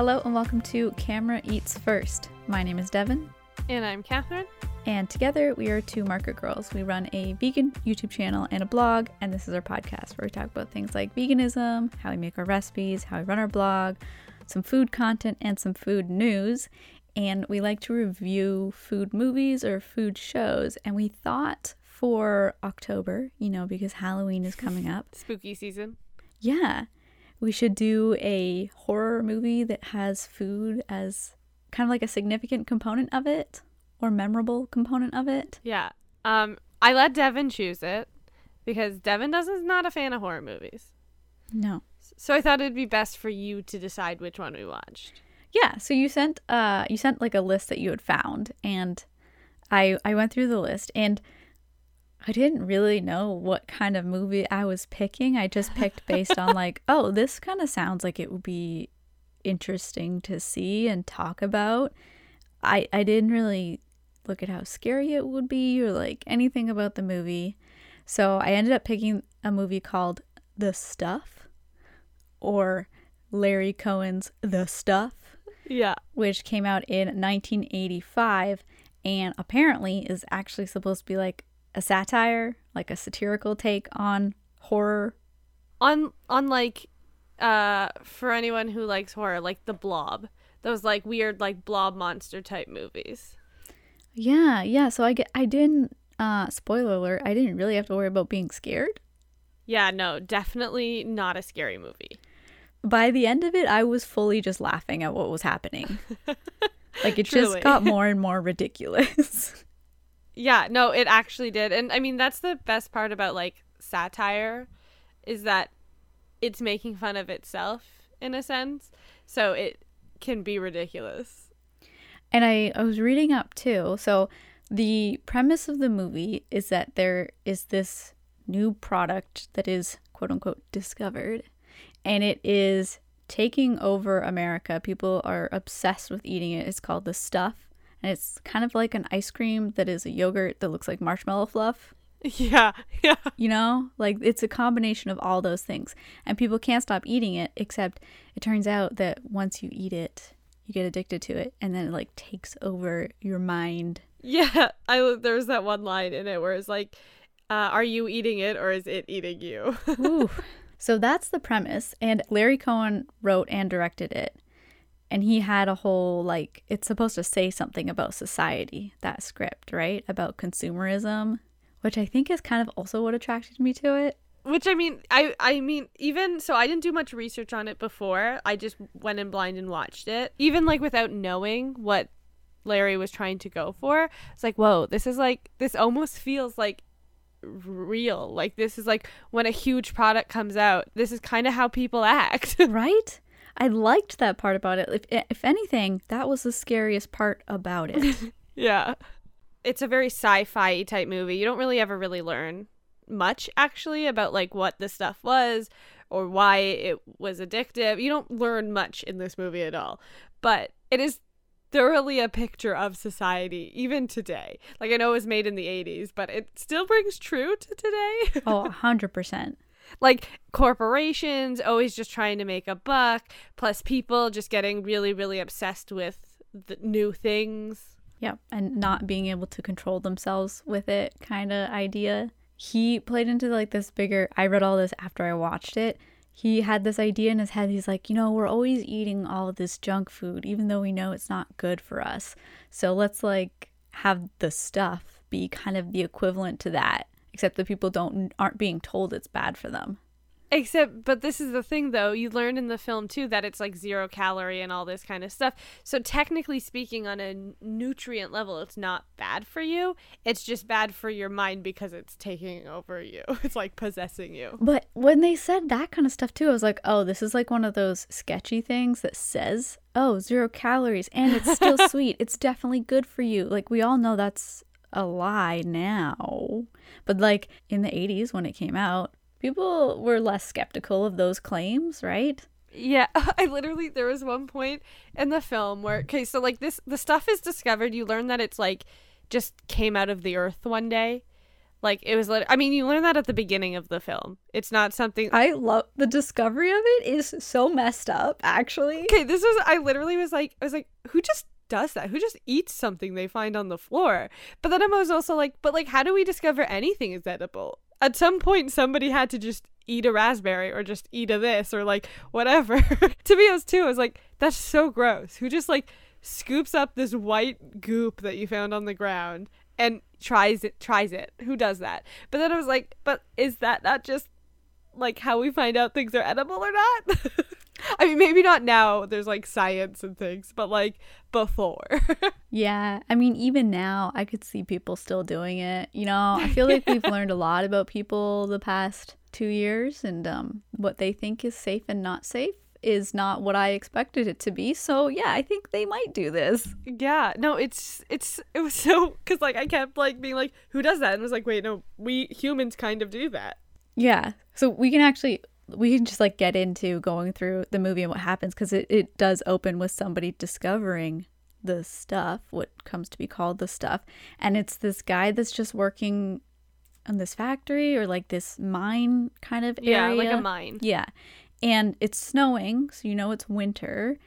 Hello and welcome to Camera Eats First. My name is Devin, And I'm Catherine. and together we are two market girls. We run a vegan YouTube channel and a blog, and this is our podcast where we talk about things like veganism, how we make our recipes, how we run our blog, some food content, and some food news. And we like to review food movies or food shows. And we thought for October, you know, because Halloween is coming up, Spooky season. yeah, we should do a horror movie that has food as kind of like a significant component of it or memorable component of it. Yeah. Um, I let Devin choose it because Devin doesn't not a fan of horror movies. No. So I thought it'd be best for you to decide which one we watched. Yeah, so you sent uh you sent like a list that you had found and I I went through the list and I didn't really know what kind of movie I was picking. I just picked based on like, oh, this kind of sounds like it would be interesting to see and talk about. I I didn't really look at how scary it would be or like anything about the movie. So I ended up picking a movie called The Stuff or Larry Cohen's The Stuff Yeah. which came out in 1985 and apparently is actually supposed to be like a satire, like a satirical take on horror. On on like uh for anyone who likes horror, like The Blob. Those like weird like blob monster type movies. Yeah, yeah, so I get I didn't uh spoiler alert, I didn't really have to worry about being scared. Yeah, no, definitely not a scary movie. By the end of it, I was fully just laughing at what was happening. like it Truly. just got more and more ridiculous. Yeah, no, it actually did. And I mean, that's the best part about like satire is that it's making fun of itself in a sense. So it can be ridiculous. And I, I was reading up too. So the premise of the movie is that there is this new product that is quote unquote discovered and it is taking over America. People are obsessed with eating it. It's called the stuff. And it's kind of like an ice cream that is a yogurt that looks like marshmallow fluff. Yeah, yeah. You know, like it's a combination of all those things. And people can't stop eating it, except it turns out that once you eat it, you get addicted to it. And then it like takes over your mind. Yeah, I there was that one line in it where it's like, uh, "Are you eating it or is it eating you?" So that's the premise. And Larry Cohen wrote and directed it. And he had a whole, like, it's supposed to say something about society, that script, right? About consumerism, which I think is kind of also what attracted me to it. Which I mean, I I mean, even so, I didn't do much research on it before. I just went in blind and watched it, even like without knowing what Larry was trying to go for. It's like, whoa, this is like this almost feels like real. Like this is like when a huge product comes out. This is kind of how people act. right? I liked that part about it. If, if anything, that was the scariest part about it. yeah, it's a very sci-fi type movie. You don't really ever really learn much actually about like what this stuff was or why it was addictive. You don't learn much in this movie at all. But it is thoroughly a picture of society even today. Like I know it was made in the 80s, but it still brings true to today. oh, 100%. Like corporations always just trying to make a buck, plus people just getting really really obsessed with the new things. Yep. And not being able to control themselves with it kind of idea. He played into like this bigger, I read all this after I watched it. He had this idea in his head. He's like, you know, we're always eating all of this junk food, even though we know it's not good for us. So let's like have the stuff be kind of the equivalent to that, except that people don't aren't being told it's bad for them. Except, but this is the thing though, you learn in the film too that it's like zero calorie and all this kind of stuff. So, technically speaking, on a nutrient level, it's not bad for you. It's just bad for your mind because it's taking over you, it's like possessing you. But when they said that kind of stuff too, I was like, oh, this is like one of those sketchy things that says, oh, zero calories and it's still sweet. It's definitely good for you. Like, we all know that's a lie now. But like in the 80s when it came out, people were less skeptical of those claims, right? Yeah, I literally there was one point in the film where okay, so like this the stuff is discovered, you learn that it's like just came out of the earth one day. Like it was. Lit- I mean, you learn that at the beginning of the film. It's not something. I love the discovery of it is so messed up, actually. okay, this was. I literally was like, I was like, who just does that? Who just eats something they find on the floor? But then I was also like, but like, how do we discover anything is edible? At some point, somebody had to just eat a raspberry or just eat a this or like whatever. to I was too. I was like, that's so gross. Who just like scoops up this white goop that you found on the ground and tries it tries it who does that but then i was like but is that not just like how we find out things are edible or not i mean maybe not now there's like science and things but like before Yeah, I mean, even now, I could see people still doing it. You know, I feel like we've learned a lot about people the past two years, and um, what they think is safe and not safe is not what I expected it to be. So, yeah, I think they might do this. yeah no it's it's it was so because like i kept like being like who does that and I was like wait no we humans kind of do that Yeah, so we can actually. We can just like get into going through the movie and what happens because it, it does open with somebody discovering the stuff, what comes to be called the stuff. And it's this guy that's just working on this factory or like this mine kind of area. yeah like a mine Yeah. And it's snowing, so you know it's winter.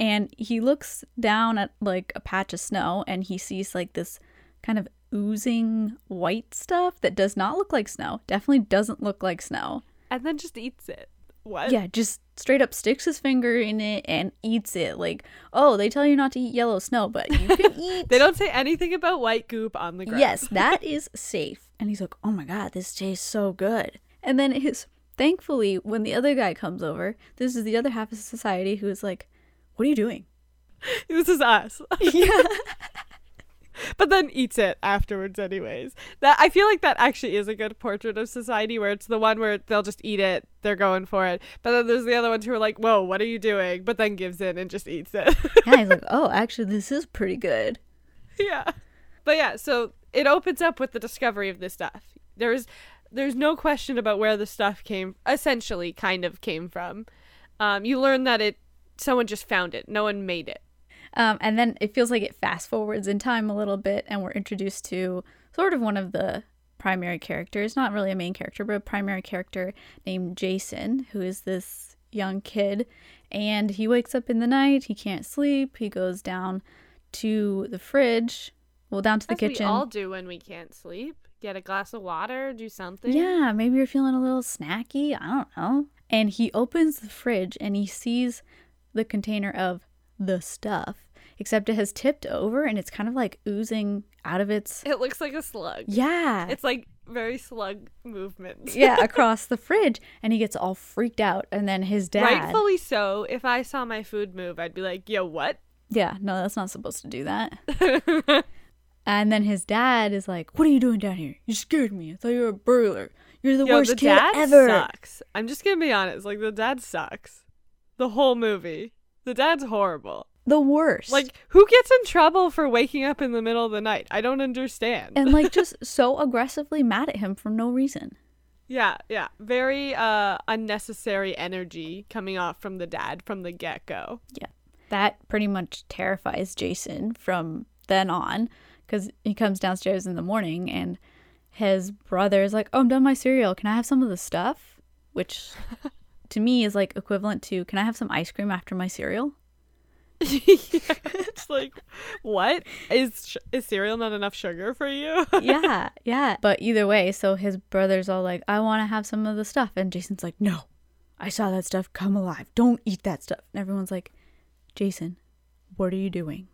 And he looks down at like a patch of snow and he sees like this kind of oozing white stuff that does not look like snow. Definitely doesn't look like snow. And then just eats it what Yeah, just straight up sticks his finger in it and eats it. Like, oh, they tell you not to eat yellow snow, but you can eat. they don't say anything about white goop on the ground Yes, that is safe. And he's like, oh my God, this tastes so good. And then his, thankfully, when the other guy comes over, this is the other half of society who is like, what are you doing? this is us Yeah. but then eats it afterwards anyways. That i feel like that actually is a good portrait of society where it's the one where they'll just eat it they're going for it but then there's the other ones who are like whoa what are you doing? but then gives in and just eats it. Yeah, he's like, oh, actually, this is pretty good. yeah. But yeah so it opens up with the discovery of this stuff. There's there's no question about where the stuff came essentially kind of came from. Um, you learn that it someone just found it. No one made it Um, and then it feels like it fast forwards in time a little bit, and we're introduced to sort of one of the primary characters, not really a main character, but a primary character named Jason, who is this young kid. And he wakes up in the night, he can't sleep, he goes down to the fridge, well, down to the As kitchen. we all do when we can't sleep get a glass of water do something Yeah, maybe you're feeling a little snacky. I don't know. And he opens the fridge and he sees the container of the stuff, except it has tipped over and it's kind of like oozing out of its. It looks like a slug. Yeah. It's like very slug movement. yeah, across the fridge. And he gets all freaked out. And then his dad. Rightfully so. If I saw my food move, I'd be like, yo, what? Yeah, no, that's not supposed to do that. and then his dad is like, What are you doing down here? You scared me. I thought you were a burglar. You're the yo, worst the kid dad ever. sucks. I'm just gonna be honest. Like, the dad sucks. The whole movie. The dad's horrible. The worst. Like, who gets in trouble for waking up in the middle of the night? I don't understand. and like just so aggressively mad at him for no reason. yeah, yeah. Very uh unnecessary energy coming off from the dad from the get go. Yeah. That pretty much terrifies Jason from then on because he comes downstairs in the morning and his brother is like, Oh, I'm done my cereal. Can I have some of the stuff? Which to me is like equivalent to, Can I have some ice cream after my cereal? yeah, it's like, what is sh- is cereal not enough sugar for you? yeah, yeah. But either way, so his brother's all like, I want to have some of the stuff. And Jason's like, No, I saw that stuff come alive. Don't eat that stuff. And everyone's like, Jason, what are you doing?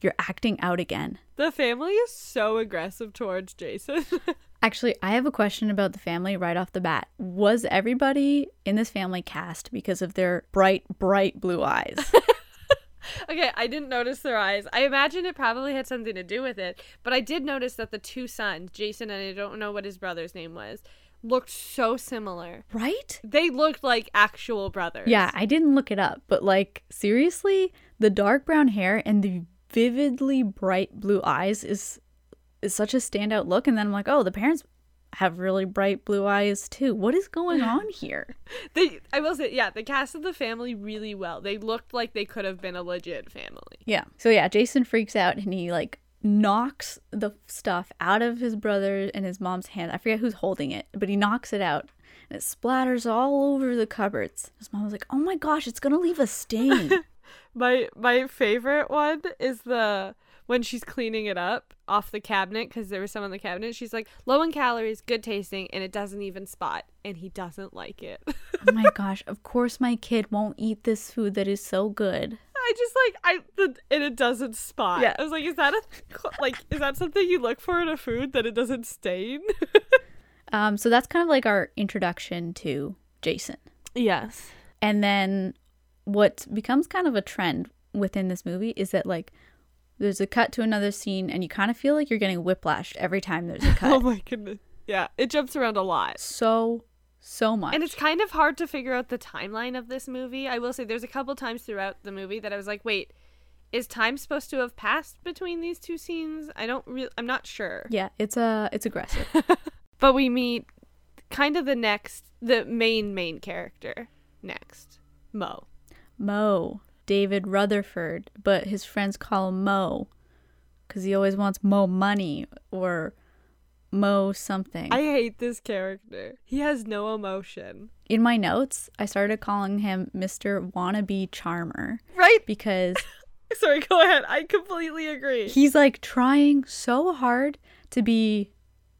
You're acting out again. the family is so aggressive towards Jason. Actually, I have a question about the family right off the bat. Was everybody in this family cast because of their bright, bright blue eyes? okay, I didn't notice their eyes. I imagine it probably had something to do with it, but I did notice that the two sons, Jason and I don't know what his brother's name was, looked so similar. right? They looked like actual brothers. Yeah, I didn't look it up, but like, seriously, the dark brown hair and the vividly bright blue eyes is is such a standout look and then I'm like, "Oh, the parents have really bright blue eyes too. What is going on here?" They I will say, yeah, they casted the family really well. They looked like they could have been a legit family. Yeah. So yeah, Jason freaks out and he like knocks the stuff out of his brother and his mom's hand. I forget who's holding it, but he knocks it out and it splatters all over the cupboards. His mom was like, "Oh my gosh, it's gonna leave a stain." My my favorite one is the when she's cleaning it up off the cabinet because there was some on the cabinet. She's like low in calories, good tasting, and it doesn't even spot, and he doesn't like it. oh my gosh, of course my kid won't eat this food that is so good. I just like I the, and it doesn't spot. Yeah. I was like, is that a like is that something you look for in a food that it doesn't stain? Um, so that's kind of like our introduction to Jason. yes. And then what becomes kind of a trend within this movie is that like there's a cut to another scene and you kind of feel like you're getting whiplashed every time there's a cut. Oh my goodness. Yeah, it jumps around a lot. so so much. And it's kind of hard to figure out the timeline of this movie. I will say there's a couple times throughout the movie that I was like, wait, is time supposed to have passed between these two scenes? I don't really I'm not sure. yeah, it's uh it's aggressive. But we meet kind of the next the main main character next. Mo. Mo, David Rutherford, but his friends call him Mo cuz he always wants Mo money or Mo something. I hate this character. He has no emotion. In my notes, I started calling him Mr. Wannabe Charmer Right? because Sorry, go ahead. I completely agree. he's like trying so hard to be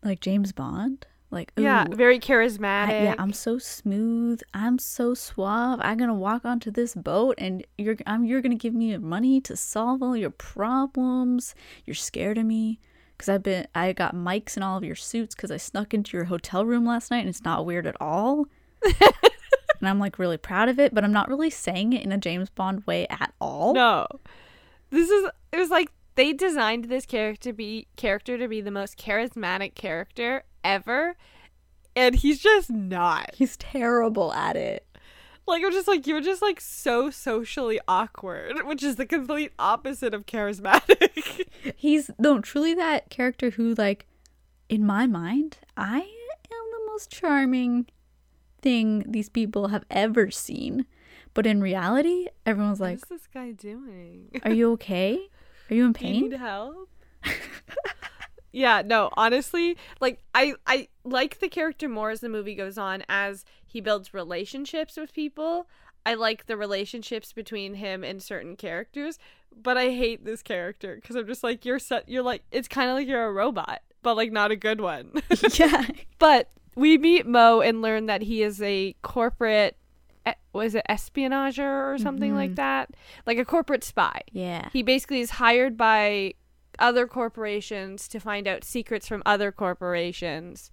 like James Bond. Like, ooh, yeah, very I- charismatic. yeah, I'm so smooth. I'm so suave. I'm gonna walk onto this boat, and you're I'm you're gonna give me money to solve all your problems. You're scared of me because I've been I got mics in all of your suits because I snuck into your hotel room last night, and it's not weird at all. and I'm like really proud of it, but I'm not really saying it in a James Bond way at all. No. This is it was like they designed this character to be character to be the most charismatic character ever and he's just not. He's terrible at it. Like I'm just like you're just like so socially awkward, which is the complete opposite of charismatic. He's no truly that character who, like, in my mind, I am the most charming thing these people have ever seen. But in reality, everyone's like, What's this guy doing? Are you okay? Are you in Do you need help? yeah, no, honestly, like I I like the character more as the movie goes on as he builds relationships with people. I like the relationships between him and certain characters, but I hate this character cuz I'm just like you're su- you're like it's kind of like you're a robot, but like not a good one. yeah. but we meet Mo and learn that he is a corporate was it espionager or something like mm-hmm. that? Like a corporate spy. Yeah. He basically is hired by other corporations to find out secrets from other corporations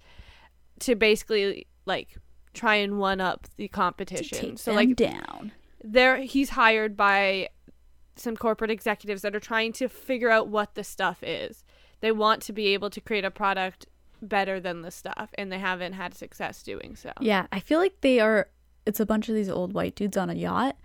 to basically like try and one up the competition. take so them like down. there he's hired by some corporate executives that are trying to figure out what the stuff is. They want to be able to create a product better than the stuff and they haven't had success doing so. Yeah. I feel like they are, it's a bunch of these old white dudes on a yacht.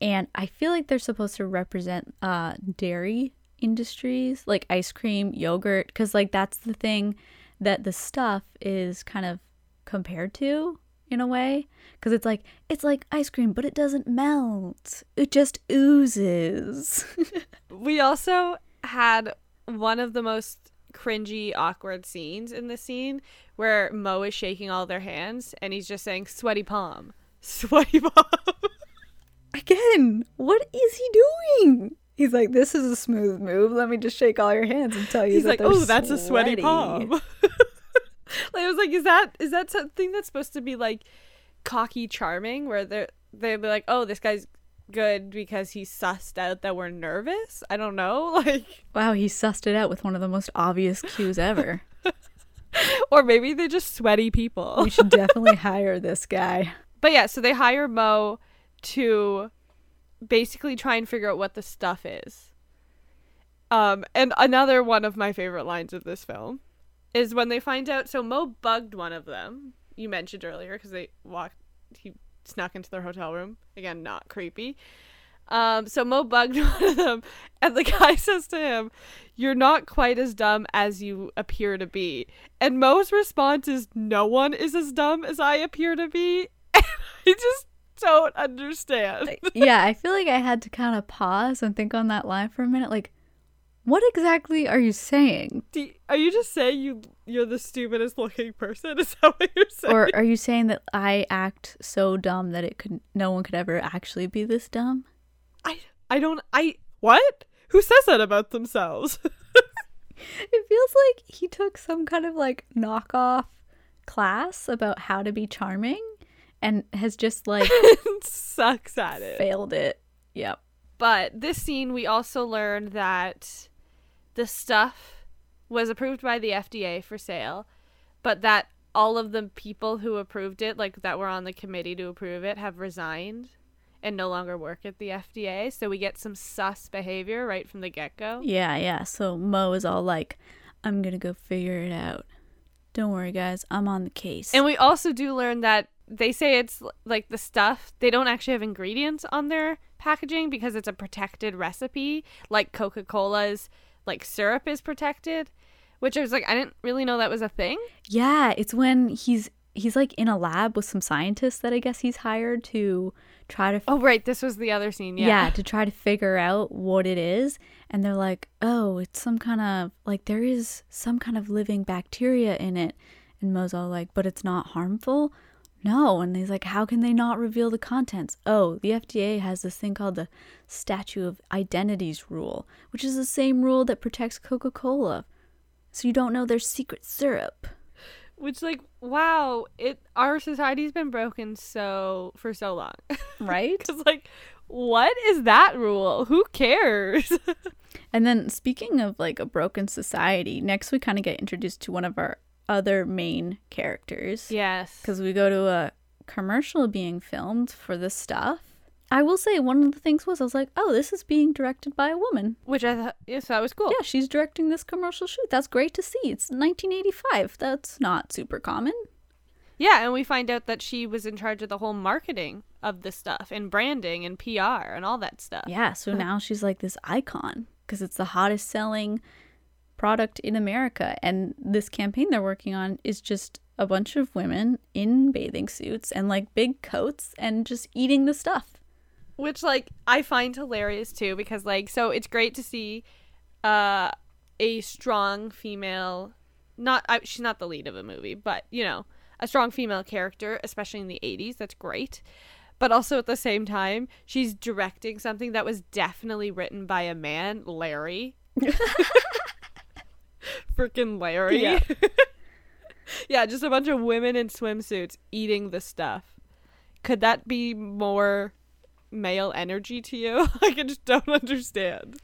And I feel like they're supposed to represent uh, dairy industries, like ice cream, yogurt, because, like, that's the thing that the stuff is kind of compared to in a way because it's like it's like ice cream but it doesn't melt it just oozes We also had one of the most cringy, awkward scenes in the scene where Mo is shaking all their hands and he's just saying sweaty palm. Sweaty palm. again what is he doing he's like this is a smooth move let me just shake all your hands and tell you he's that like, they're "Oh, that's a sweaty sweaty." palm." like I was like, "Is that is that something that's supposed to be like cocky charming where they're they'd be like, "Oh, this guy's good because he's sussed out that we're nervous?" I don't know. Like wow he sussed it out with one of the most obvious cues ever or maybe they're just sweaty people. we should definitely hire this guy But yeah, so they hire Mo to basically try and figure out what the stuff is. Um, and another one of my favorite lines of this film is when they find out. So Mo bugged one of them. You mentioned earlier because they walked. He snuck into their hotel room again. Not creepy. Um, so Mo bugged one of them, and the guy says to him, "You're not quite as dumb as you appear to be." And Mo's response is, "No one is as dumb as I appear to be." And I just don't understand. yeah i feel like i had to kind of pause and think on that line for a minute like What exactly are you saying? Do, are you just saying you you're the stupidest looking person? Is that what you're saying? Or are you saying that I act so dumb that it could no one could ever actually be this dumb? I I don't I what? Who says that about themselves? It feels like he took some kind of like knockoff class about how to be charming and has just like Sucks at it. failed it. Yep. But this scene, we also learned that the stuff was approved by the FDA for sale, but that all of the people who approved it, like that were on the committee to approve it, have resigned and no longer work at the FDA. So we get some sus behavior right from the get go. Yeah, yeah. So Mo is all like, I'm gonna go figure it out. Don't worry, guys. I'm on the case. And we also do learn that they say it's like the stuff, they don't actually have ingredients on their packaging because it's a protected recipe, like Coca Cola's like syrup is protected. Which I was like, I didn't really know that was a thing. yeah, it's when he's he's like in a lab with some scientists that I guess he's hired to try to Oh, right. This was the other scene. yeah. Yeah. to try to figure out what it is and they're like oh it's some kind of like there is some kind of living bacteria in it and mo's all like but it's not harmful no and he's like how can they not reveal the contents oh the fda has this thing called the statute of identities rule which is the same rule that protects coca-cola so you don't know their secret syrup Which, like, wow, it our society's been broken so for so long. right Because, like, what is that rule? Who cares? And then speaking of like a broken society, next we kind of get introduced to one of our other main characters. yes. Because we go to a commercial being filmed for this stuff. I will say one of the things was I was like, oh, this is being directed by a woman. Which I thought, yes, that was cool. Yeah, she's directing this commercial shoot. That's great to see. It's 1985. That's not super common. Yeah, and we find out that she was in charge of the whole marketing of the stuff and branding and PR and all that stuff. Yeah, so now she's like this icon because it's the hottest selling product in America. And this campaign they're working on is just a bunch of women in bathing suits and like big coats and just eating the stuff. which like I find hilarious too because like so it's great to see uh a strong female not I, she's not the lead of a movie but you know a strong female character especially in the 80s that's great but also at the same time she's directing something that was definitely written by a man Larry freaking Larry Yeah. yeah just a bunch of women in swimsuits eating the stuff could that be more male energy to you? like, I just don't understand.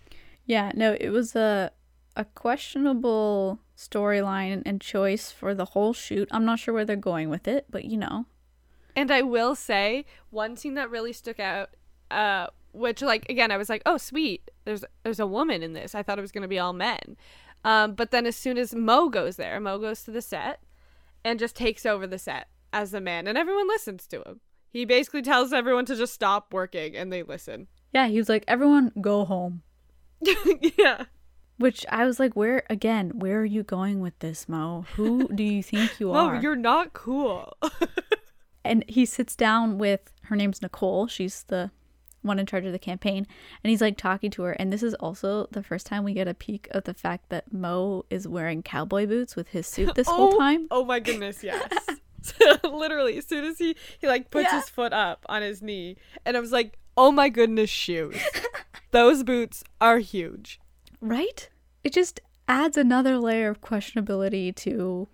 Yeah, no, it was a a questionable storyline and choice for the whole shoot. I'm not sure where they're going with it, but you know. And I will say one scene that really stuck out, uh, which like again I was like, oh sweet, there's there's a woman in this. I thought it was gonna be all men, um, but then as soon as Mo goes there, Mo goes to the set, and just takes over the set as the man, and everyone listens to him. He basically tells everyone to just stop working, and they listen. Yeah, he was like, everyone go home. yeah. Which I was like, where again, where are you going with this, Mo? Who do you think you Mo, are? you're not cool. and he sits down with her name's Nicole. She's the one in charge of the campaign, and he's like talking to her. And this is also the first time we get a peek of the fact that Mo is wearing cowboy boots with his suit this whole Oh, time. Oh my goodness, yes. Literally, as soon as he he like puts Yeah. his foot up on his knee, and I was like, "Oh my goodness, shoes! Those boots are huge." Right? It just adds another layer of questionability to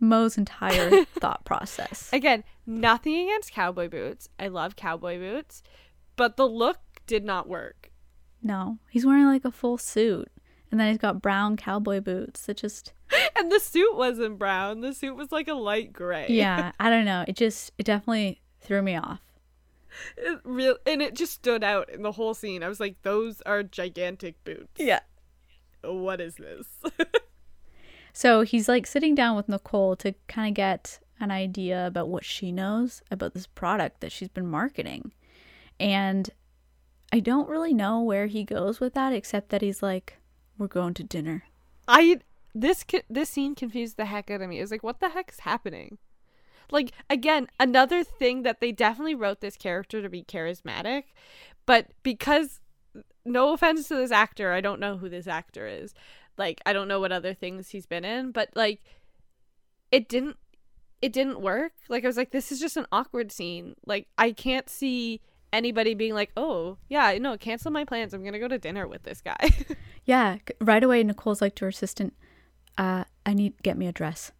Mo's entire thought process. Again, nothing against cowboy boots. I love cowboy boots, but the look did not work. No, he's wearing like a full suit, and then he's got brown cowboy boots that just And the suit wasn't brown. The suit was like a light gray. yeah, I don't know. It just it definitely threw me off. It real and it just stood out in the whole scene. I was like, "Those are gigantic boots." Yeah. What is this? So he's like sitting down with Nicole to kind of get an idea about what she knows about this product that she's been marketing. And I don't really know where he goes with that except that he's like, we're going to dinner. I this this scene confused the heck out of me. It was like, what the heck's happening? Like again, another thing that they definitely wrote this character to be charismatic, but because no offense to this actor, I don't know who this actor is. Like I don't know what other things he's been in, but like it didn't it didn't work. Like I was like this is just an awkward scene. Like I can't see anybody being like, "Oh, yeah, no, cancel my plans. I'm going to go to dinner with this guy." Yeah, right away Nicole's like to her assistant, uh, I need get me a dress.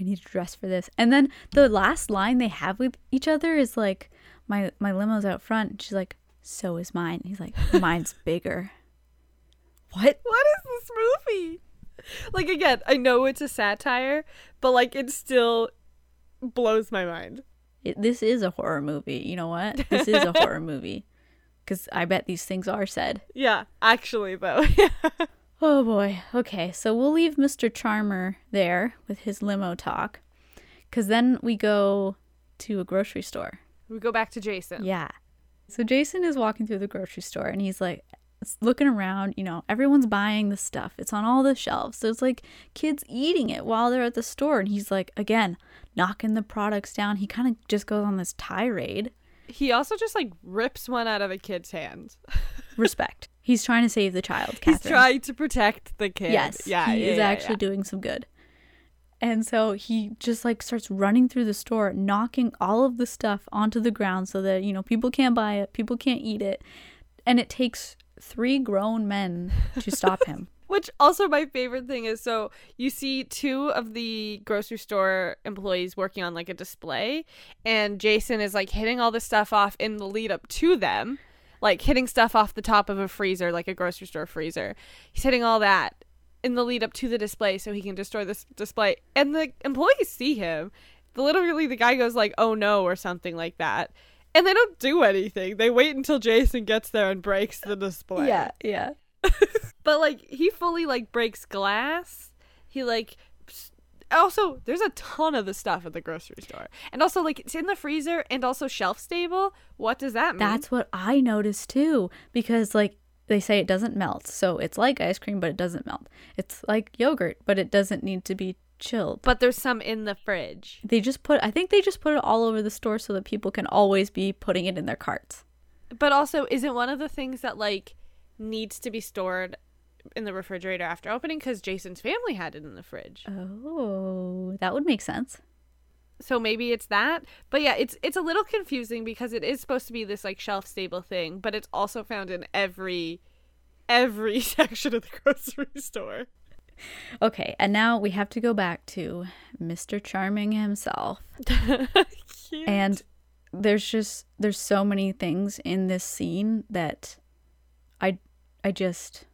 I need a dress for this. And then the last line they have with each other is like, my my limo's out front. And she's like, so is mine. He's like, mine's bigger. What? what is this movie? Like again, I know it's a satire, but like it still blows my mind. It, this is a horror movie. You know what? This is a horror movie. Because I bet these things are said. Yeah, actually though. Oh boy. Okay, so we'll leave Mr. Charmer there with his limo talk. Because then we go to a grocery store. we go back to Jason. Yeah. So Jason is walking through the grocery store and he's like looking around, you know, everyone's buying the stuff. It's on all the shelves. So it's like kids eating it while they're at the store and he's like again knocking the products down. He kind of just goes on this tirade. He also just like rips one out of a kid's hand. Respect. He's trying to save the child, He's trying to protect the kid. Yes. Yeah. He yeah, is yeah, actually yeah. doing some good. And so he just like starts running through the store, knocking all of the stuff onto the ground so that, you know, people can't buy it, people can't eat it. And it takes three grown men to stop him. Which also my favorite thing is so you see two of the grocery store employees working on like a display and Jason is like hitting all this stuff off in the lead up to them, like hitting stuff off the top of a freezer like a grocery store freezer. He's hitting all that in the lead up to the display so he can destroy this display and the employees see him. Literally the guy goes like, "Oh no" or something like that. And they don't do anything. They wait until Jason gets there and breaks the display. yeah. Yeah. but like he fully like breaks glass. He like also there's a ton of the stuff at the grocery store. And also like it's in the freezer and also shelf stable. What does that mean? That's what I noticed too. Because like they say it doesn't melt. So it's like ice cream, but it doesn't melt. It's like yogurt, but it doesn't need to be chilled. but there's some in the fridge. They just put I think they just put it all over the store so that people can always be putting it in their carts. But also isn't one of the things that like needs to be stored in the refrigerator after opening cuz Jason's family had it in the fridge. Oh, that would make sense. so maybe it's that but yeah it's it's a little confusing because it is supposed to be this like shelf stable thing but it's also found in every every section of the grocery store Okay, and now we have to go back to Mr. Charming himself. Cute. And there's just there's so many things in this scene that I I just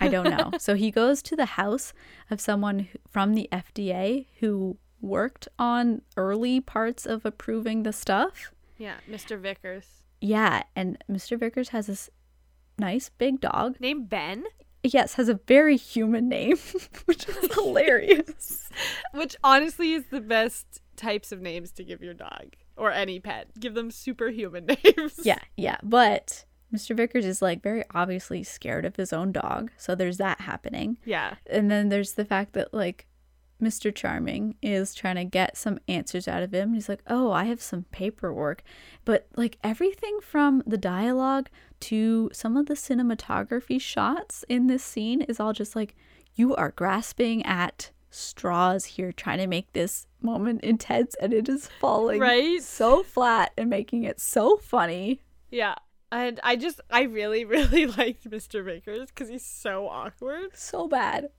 I don't know. so he goes to the house of someone who, from the FDA who worked on early parts of approving the stuff. yeah mr vickers Yeah, and Mr. Vickers has this nice big dog. named ben Yes, has a very human name, which is hilarious. which honestly is the best types of names to give your dog or any pet give them superhuman names Yeah, yeah. But Mr. Vickers is like very obviously scared of his own dog. So there's that happening. yeah And then there's the fact that like Mr. Charming is trying to get some answers out of him. He's like, "Oh, I have some paperwork." But like everything from the dialogue to some of the cinematography shots in this scene is all just like you are grasping at straws here trying to make this moment intense and it is falling Right? so flat and making it so funny. yeah and i just i really really liked mr Baker's because he's so awkward So bad.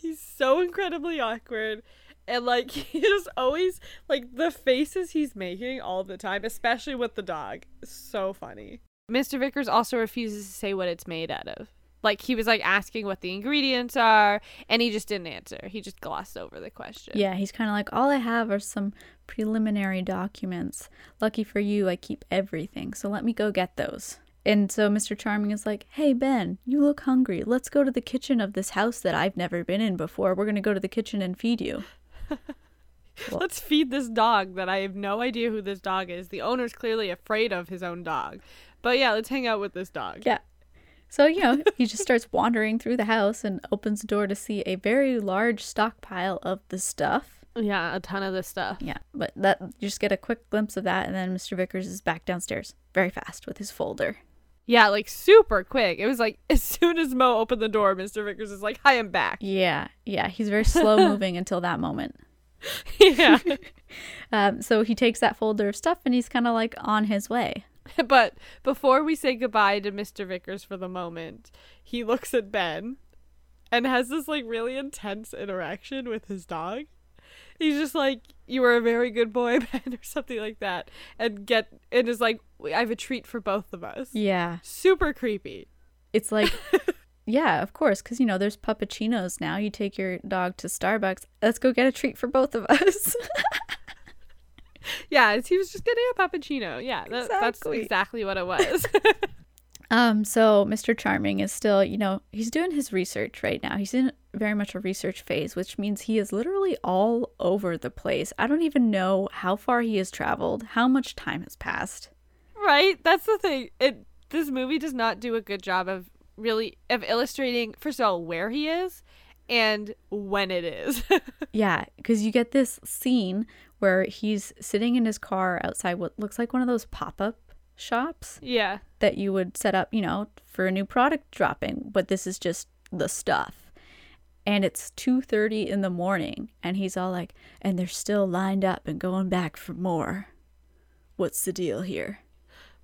He's so incredibly awkward. And like he just always like the faces he's making all the time, especially with the dog. So funny. Mr. Vickers also refuses to say what it's made out of. Like he was like asking what the ingredients are and he just didn't answer. He just glossed over the question. Yeah, he's kind of like, all I have are some preliminary documents. Lucky for you, I keep everything, so let me go get those. And so Mr. Charming is like, hey, Ben, you look hungry. Let's go to the kitchen of this house that I've never been in before. We're going to go to the kitchen and feed you. Let's feed this dog that I have no idea who this dog is. The owner's clearly afraid of his own dog. But yeah, let's hang out with this dog. Yeah. So, you know, he just starts wandering through the house and opens the door to see a very large stockpile of the stuff. Yeah, a ton of this stuff. Yeah, but that you just get a quick glimpse of that, and then Mr. Vickers is back downstairs very fast with his folder. Yeah, like super quick. It was like as soon as Mo opened the door, Mr. Vickers is like, "Hi, I'm back." Yeah, yeah. He's very slow moving until that moment. yeah. Um, so he takes that folder of stuff and he's kind of like on his way. but before we say goodbye to Mr. Vickers for the moment, he looks at Ben and has this like really intense interaction with his dog. He's just like, "You were a very good boy, Ben," or something like that, and get and is like, "I have a treat for both of us." Yeah. Super creepy. It's like, yeah, of course, because you know there's puppuccinos now. You take your dog to Starbucks. Let's go get a treat for both of us. Yeah, he was just getting a puppuccino. Yeah, that, that's Exactly. exactly what it was. Um. So Mr. Charming is still, you know, he's doing his research right now. He's in very much a research phase, which means he is literally all over the place. I don't even know how far he has traveled, how much time has passed. right? That's the thing. It this movie does not do a good job of really of illustrating first of all where he is and when it is. Yeah, because you get this scene where he's sitting in his car outside what looks like one of those pop up shops yeah. that you would set up, you know, for a new product dropping, but this is just the stuff. And it's 2:30 in the morning and he's all like, "And they're still lined up and going back for more. What's the deal here?"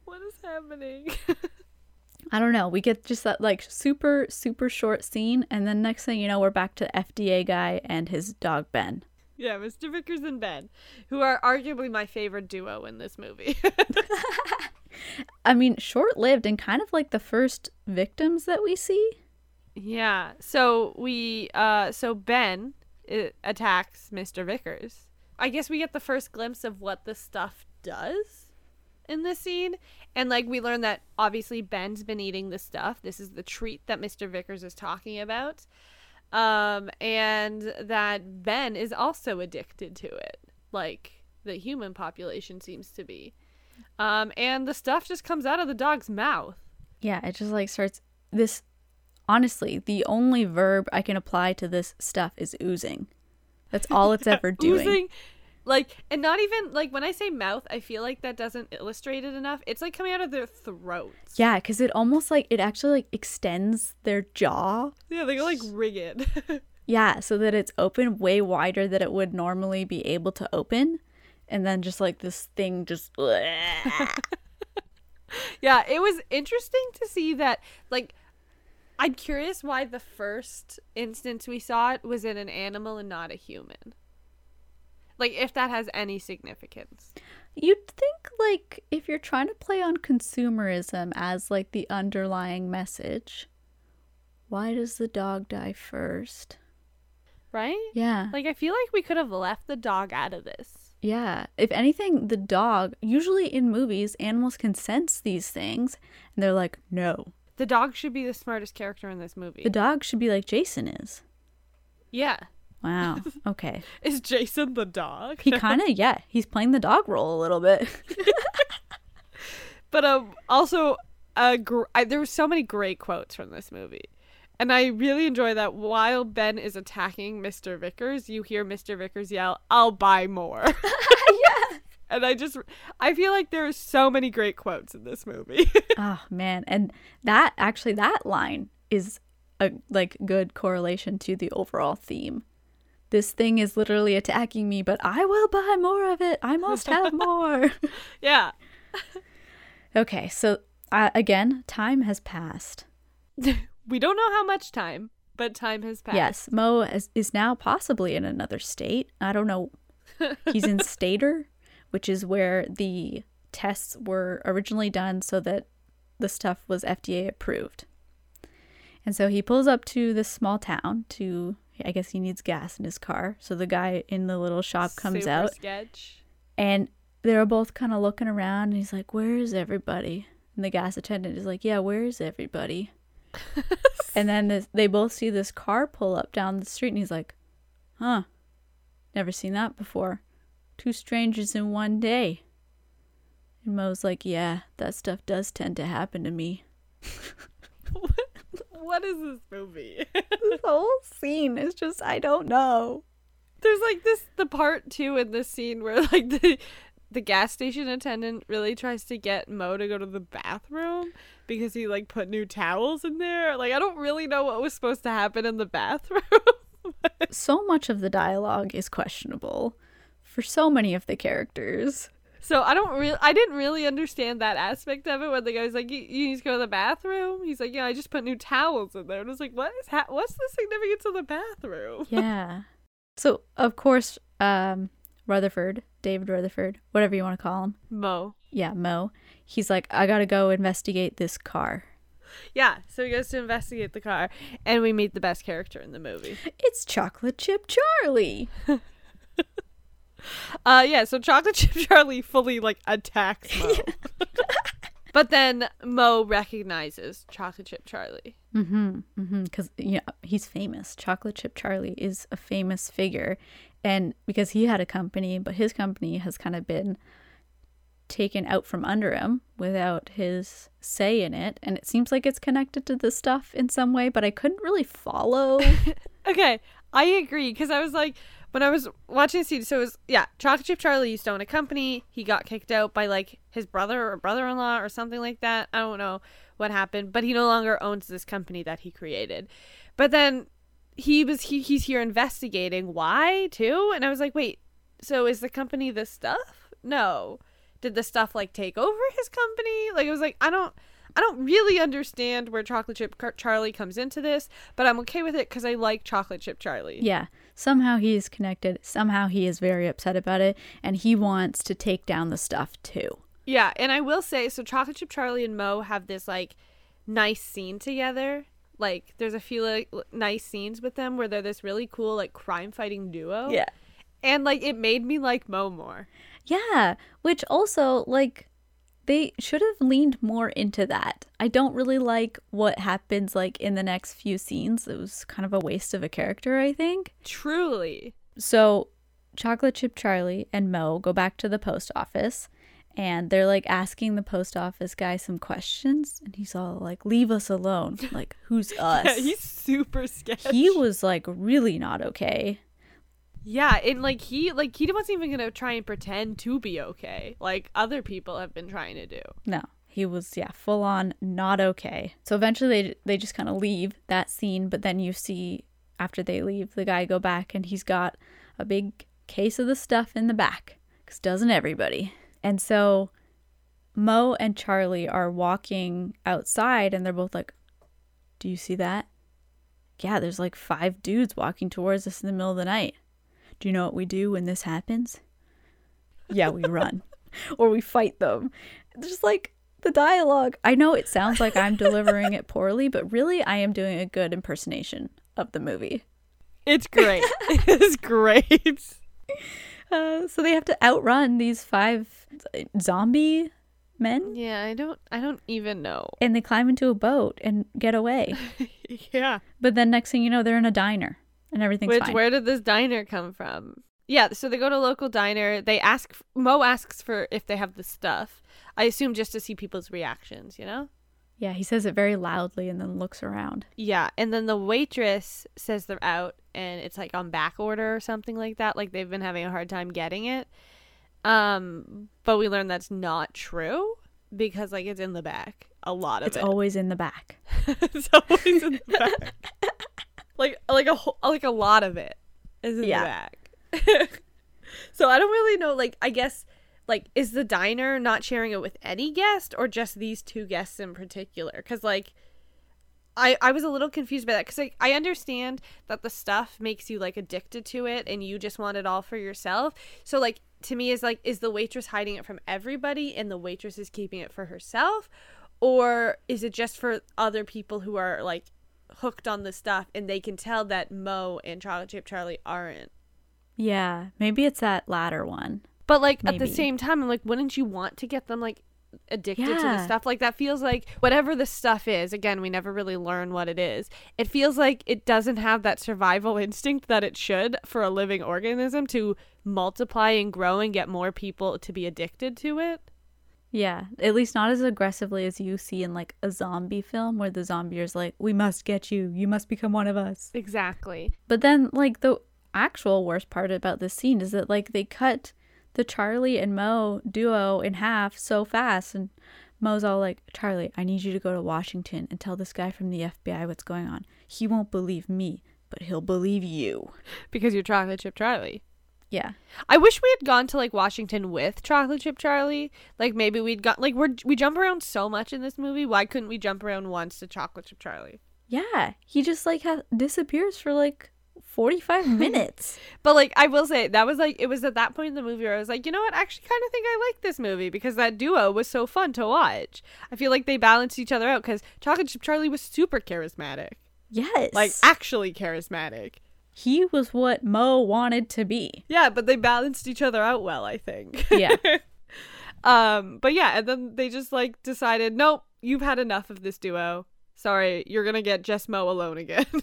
What is happening? I don't know. We get just that like super super short scene and then next thing you know, we're back to FDA guy and his dog Ben. yeah, Mr. Vickers and Ben, who are arguably my favorite duo in this movie. I mean, short-lived and kind of like the first victims that we see. yeah. So we uh so Ben uh, attacks Mr. Vickers. I guess we get the first glimpse of what the stuff does in this scene. And like we learn that obviously Ben's been eating the stuff. This is the treat that Mr. Vickers is talking about. Um and that Ben is also addicted to it. Like the human population seems to be. Um and the stuff just comes out of the dog's mouth. Yeah, it just like starts this honestly, the only verb I can apply to this stuff is oozing. That's all it's ever doing. Oozing, like and not even like when I say mouth, I feel like that doesn't illustrate it enough. It's like coming out of their throat. Yeah, cuz it almost like it actually like extends their jaw. Yeah, they go like rigid. Yeah, so that it's open way wider than it would normally be able to open. And then just like this thing just yeah, it was interesting to see that like I'm curious why the first instance we saw it was in an animal and not a human. Like if that has any significance. You'd think like if you're trying to play on consumerism as like the underlying message, why does the dog die first? Right? Yeah. Like I feel like we could have left the dog out of this. Yeah. If anything, the dog, usually in movies, animals can sense these things and they're like, no. The dog should be the smartest character in this movie. The dog should be like Jason is. yeah. Wow. Okay. Is Jason the dog? He kind of, yeah, he's playing the dog role a little bit. But um, also, uh, gr- I, there were so many great quotes from this movie, and I really enjoy that. While Ben is attacking Mr. Vickers, you hear Mr. Vickers yell, "I'll buy more." yeah. and I just, I feel like there are so many great quotes in this movie. Oh, man. And that, actually, that line is a like good correlation to the overall theme. This thing is literally attacking me, but I will buy more of it. I must have more. yeah. okay, so uh, again, time has passed. We don't know how much time, but time has passed. Yes, Mo is, is now possibly in another state. I don't know. He's in Stater, which is where the tests were originally done so that the stuff was FDA approved. And so he pulls up to this small town to, I guess he needs gas in his car. So the guy in the little shop comes Super out Sketch. and they're both kind of looking around and he's like, Where is everybody? And the gas attendant is like, Yeah, where is everybody? and then this, they both see this car pull up down the street and he's like, Huh, never seen that before. Two strangers in one day. And Mo's like, Yeah, that stuff does tend to happen to me. what is this movie? This whole scene is just, I don't know. There's like this the part two in this scene where like the the gas station attendant really tries to get Mo to go to the bathroom because he like put new towels in there. Like I don't really know what was supposed to happen in the bathroom. so much of the dialogue is questionable for so many of the characters. So I don't really, I didn't really understand that aspect of it when the guy's like, "You, you need to go to the bathroom." He's like, "Yeah, I just put new towels in there." And I was like, "What is ha- What's the significance of the bathroom?" Yeah. So of course, um, Rutherford, David Rutherford, whatever you want to call him, Mo. yeah, Mo. He's like, I gotta go investigate this car. Yeah, so he goes to investigate the car, and we meet the best character in the movie. It's Chocolate Chip Charlie. Uh, yeah, so Chocolate Chip Charlie fully like attacks Mo. but then Mo recognizes Chocolate Chip Charlie. Mm-hmm. Mm-hmm. Because yeah, he's famous. Chocolate Chip Charlie is a famous figure, and because he had a company, but his company has kind of been taken out from under him without his say in it, and it seems like it's connected to this stuff in some way, but I couldn't really follow. Okay, I agree because I was like, when I was watching the scene, so it was yeah, Chocolate Chip Charlie used to own a company. He got kicked out by like his brother or brother-in-law or something like that. I don't know what happened, but he no longer owns this company that he created. But then he was he, he's here investigating why too, and I was like, wait, so is the company the stuff? No, did the stuff like take over his company? Like it was like I don't. I don't really understand where Chocolate Chip Car- Charlie comes into this, but I'm okay with it because I like Chocolate Chip Charlie. yeah, somehow he is connected. Somehow he is very upset about it, and he wants to take down the stuff too. Yeah, and I will say, so Chocolate Chip Charlie and Mo have this like nice scene together. Like, there's a few like nice scenes with them where they're this really cool like crime fighting duo. Yeah. And like it made me like Mo more. Yeah, which also like they should have leaned more into that. I don't really like what happens like in the next few scenes. It was kind of a waste of a character, I think. Truly. So, Chocolate Chip Charlie and Mo go back to the post office and they're like asking the post office guy some questions and he's all like leave us alone. Like, who's us? Yeah, he's super sketchy. he was like really not okay. Yeah, and like he like he wasn't even gonna try and pretend to be okay, like other people have been trying to do. No, he was yeah, full on not okay. So eventually they they just kind of leave that scene, but then you see after they leave the guy go back and he's got a big case of the stuff in the back cuz doesn't everybody. And so Mo and Charlie are walking outside and they're both like, "Do you see that?" Yeah, there's like five dudes walking towards us in the middle of the night. Do you know what we do when this happens? Yeah, we run or we fight them. Just like the dialogue. I know it sounds like I'm delivering it poorly, but really I am doing a good impersonation of the movie. It's great. it's great. Uh, so they have to outrun these five zombie men Yeah, I don't I don't even know. and they climb into a boat and get away. yeah. But then next thing you know, they're in a diner and everything's Which fine. where did this diner come from? Yeah, so they go to a local diner. They ask Mo asks for if they have the stuff. I assume just to see people's reactions, you know? yeah, he says it very loudly and then looks around. Yeah, and then the waitress says they're out and it's like on back order or something like that, like they've been having a hard time getting it. Um, but we learn that's not true because like it's in the back. A lot of It's it. always in the back. it's always in the back. like like a whole, like a lot of it is in Yeah. the back. so I don't really know. Like I guess like is the diner not sharing it with any guest or just these two guests in particular? Because like. I, I was a little confused by that because like, I understand that the stuff makes you like addicted to it and you just want it all for yourself. So like to me is like is the waitress hiding it from everybody and the waitress is keeping it for herself or is it just for other people who are like hooked on the stuff and they can tell that Mo and Chocolate Chip Charlie aren't? Yeah, maybe it's that latter one. But like at the same time, I'm like, wouldn't you want to get them like addicted to the stuff? Like that feels like whatever the stuff is. Again, we never really learn what it is. It feels like it doesn't have that survival instinct that it should for a living organism to multiply and grow and get more people to be addicted to it. Yeah, at least not as aggressively as you see in like a zombie film where the zombie is like, "We must get you. You must become one of us." Exactly. But then like the actual worst part about this scene is that like they cut the Charlie and Mo duo in half so fast. And Mo's all like, Charlie, I need you to go to Washington and tell this guy from the FBI what's going on. He won't believe me, but he'll believe you. Because you're chocolate chip Charlie. Yeah. I wish we had gone to like Washington with chocolate chip Charlie. Like maybe we'd got like we're we jump around so much in this movie. Why couldn't we jump around once to chocolate chip Charlie? Yeah. He just like ha- disappears for like 45 minutes. But like I will say that was like it was at that point in the movie where I was like, you know what, I actually kind of think I like this movie because that duo was so fun to watch. I feel like they balanced each other out because Chocolate Chip Charlie was super charismatic, yes. like actually charismatic. He was what Mo wanted to be. Yeah, but they balanced each other out well, I think. Yeah. um, but yeah, and then they just like decided, nope, you've had enough of this duo. Sorry, you're gonna get just Mo alone again.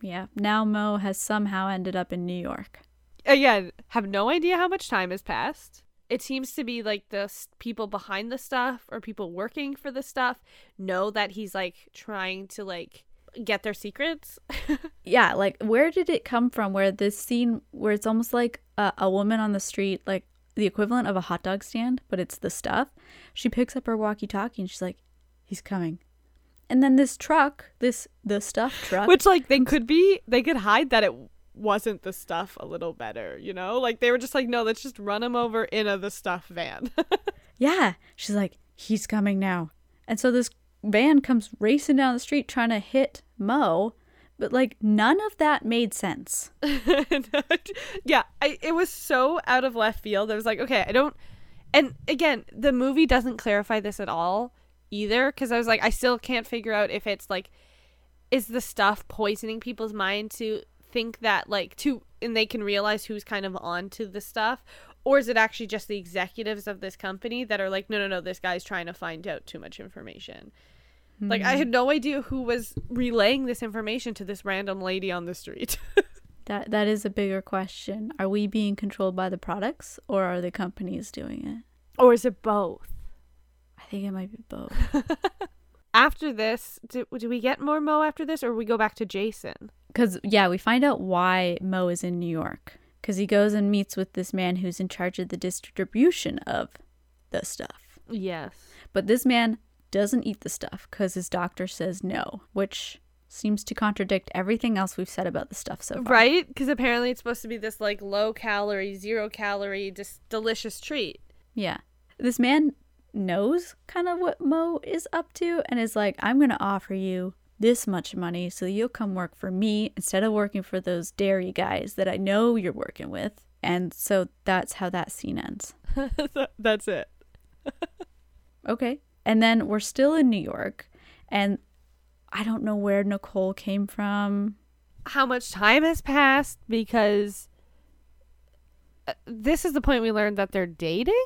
Yeah. Now Mo has somehow ended up in New York. Again, have no idea how much time has passed. It seems to be like the people behind the stuff or people working for the stuff know that he's like trying to like get their secrets. Yeah, like where did it come from? Where this scene where it's almost like a, a woman on the street, like the equivalent of a hot dog stand, but it's the stuff. She picks up her walkie-talkie and she's like, "He's coming," and then this truck, this the stuff truck, Which like they could be they could hide that it wasn't the stuff a little better, you know? Like they were just like, no, let's just run him over in a the stuff van. yeah, she's like, "He's coming now," and so this van comes racing down the street trying to hit Mo, but like none of that made sense. yeah, I, it was so out of left field. I was like, okay, I don't. And again, the movie doesn't clarify this at all either, because I was like, I still can't figure out if it's like, is the stuff poisoning people's mind to think that like to, and they can realize who's kind of onto the stuff, or is it actually just the executives of this company that are like, no, no, no, this guy's trying to find out too much information. Like I had hmm. no idea who was relaying this information to this random lady on the street. That that is a bigger question. Are we being controlled by the products or are the companies doing it? or is it both? I think it might be both. after this, do, do we get more Mo after this, or we go back to Jason? Cuz yeah, we find out why Mo is in New York cuz he goes and meets with this man who's in charge of the distribution of the stuff. Yes. But this man doesn't eat the stuff cuz his doctor says no, which seems to contradict everything else we've said about the stuff so far. Right? Because apparently it's supposed to be this like low calorie, zero calorie, just delicious treat. Yeah. This man knows kind of what Mo is up to and is like, I'm going to offer you this much money so you'll come work for me instead of working for those dairy guys that I know you're working with. And so that's how that scene ends. That's it. Okay. And then we're still in New York and I don't know where Nicole came from. How much time has passed? Because uh, this is the point we learned that they're dating.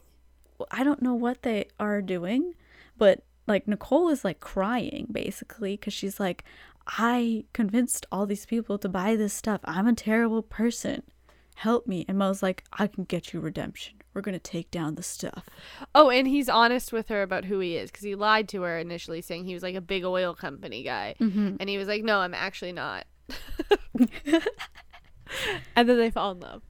I don't know what they are doing, but like Nicole is like crying basically because she's like, I convinced all these people to buy this stuff. I'm a terrible person. Help me. And Mo's like, I can get you redemption. We're going to take down the stuff. Oh, and he's honest with her about who he is because he lied to her initially, saying he was like a big oil company guy, Mm-hmm. and he was like, "No, I'm actually not." and then they fall in love.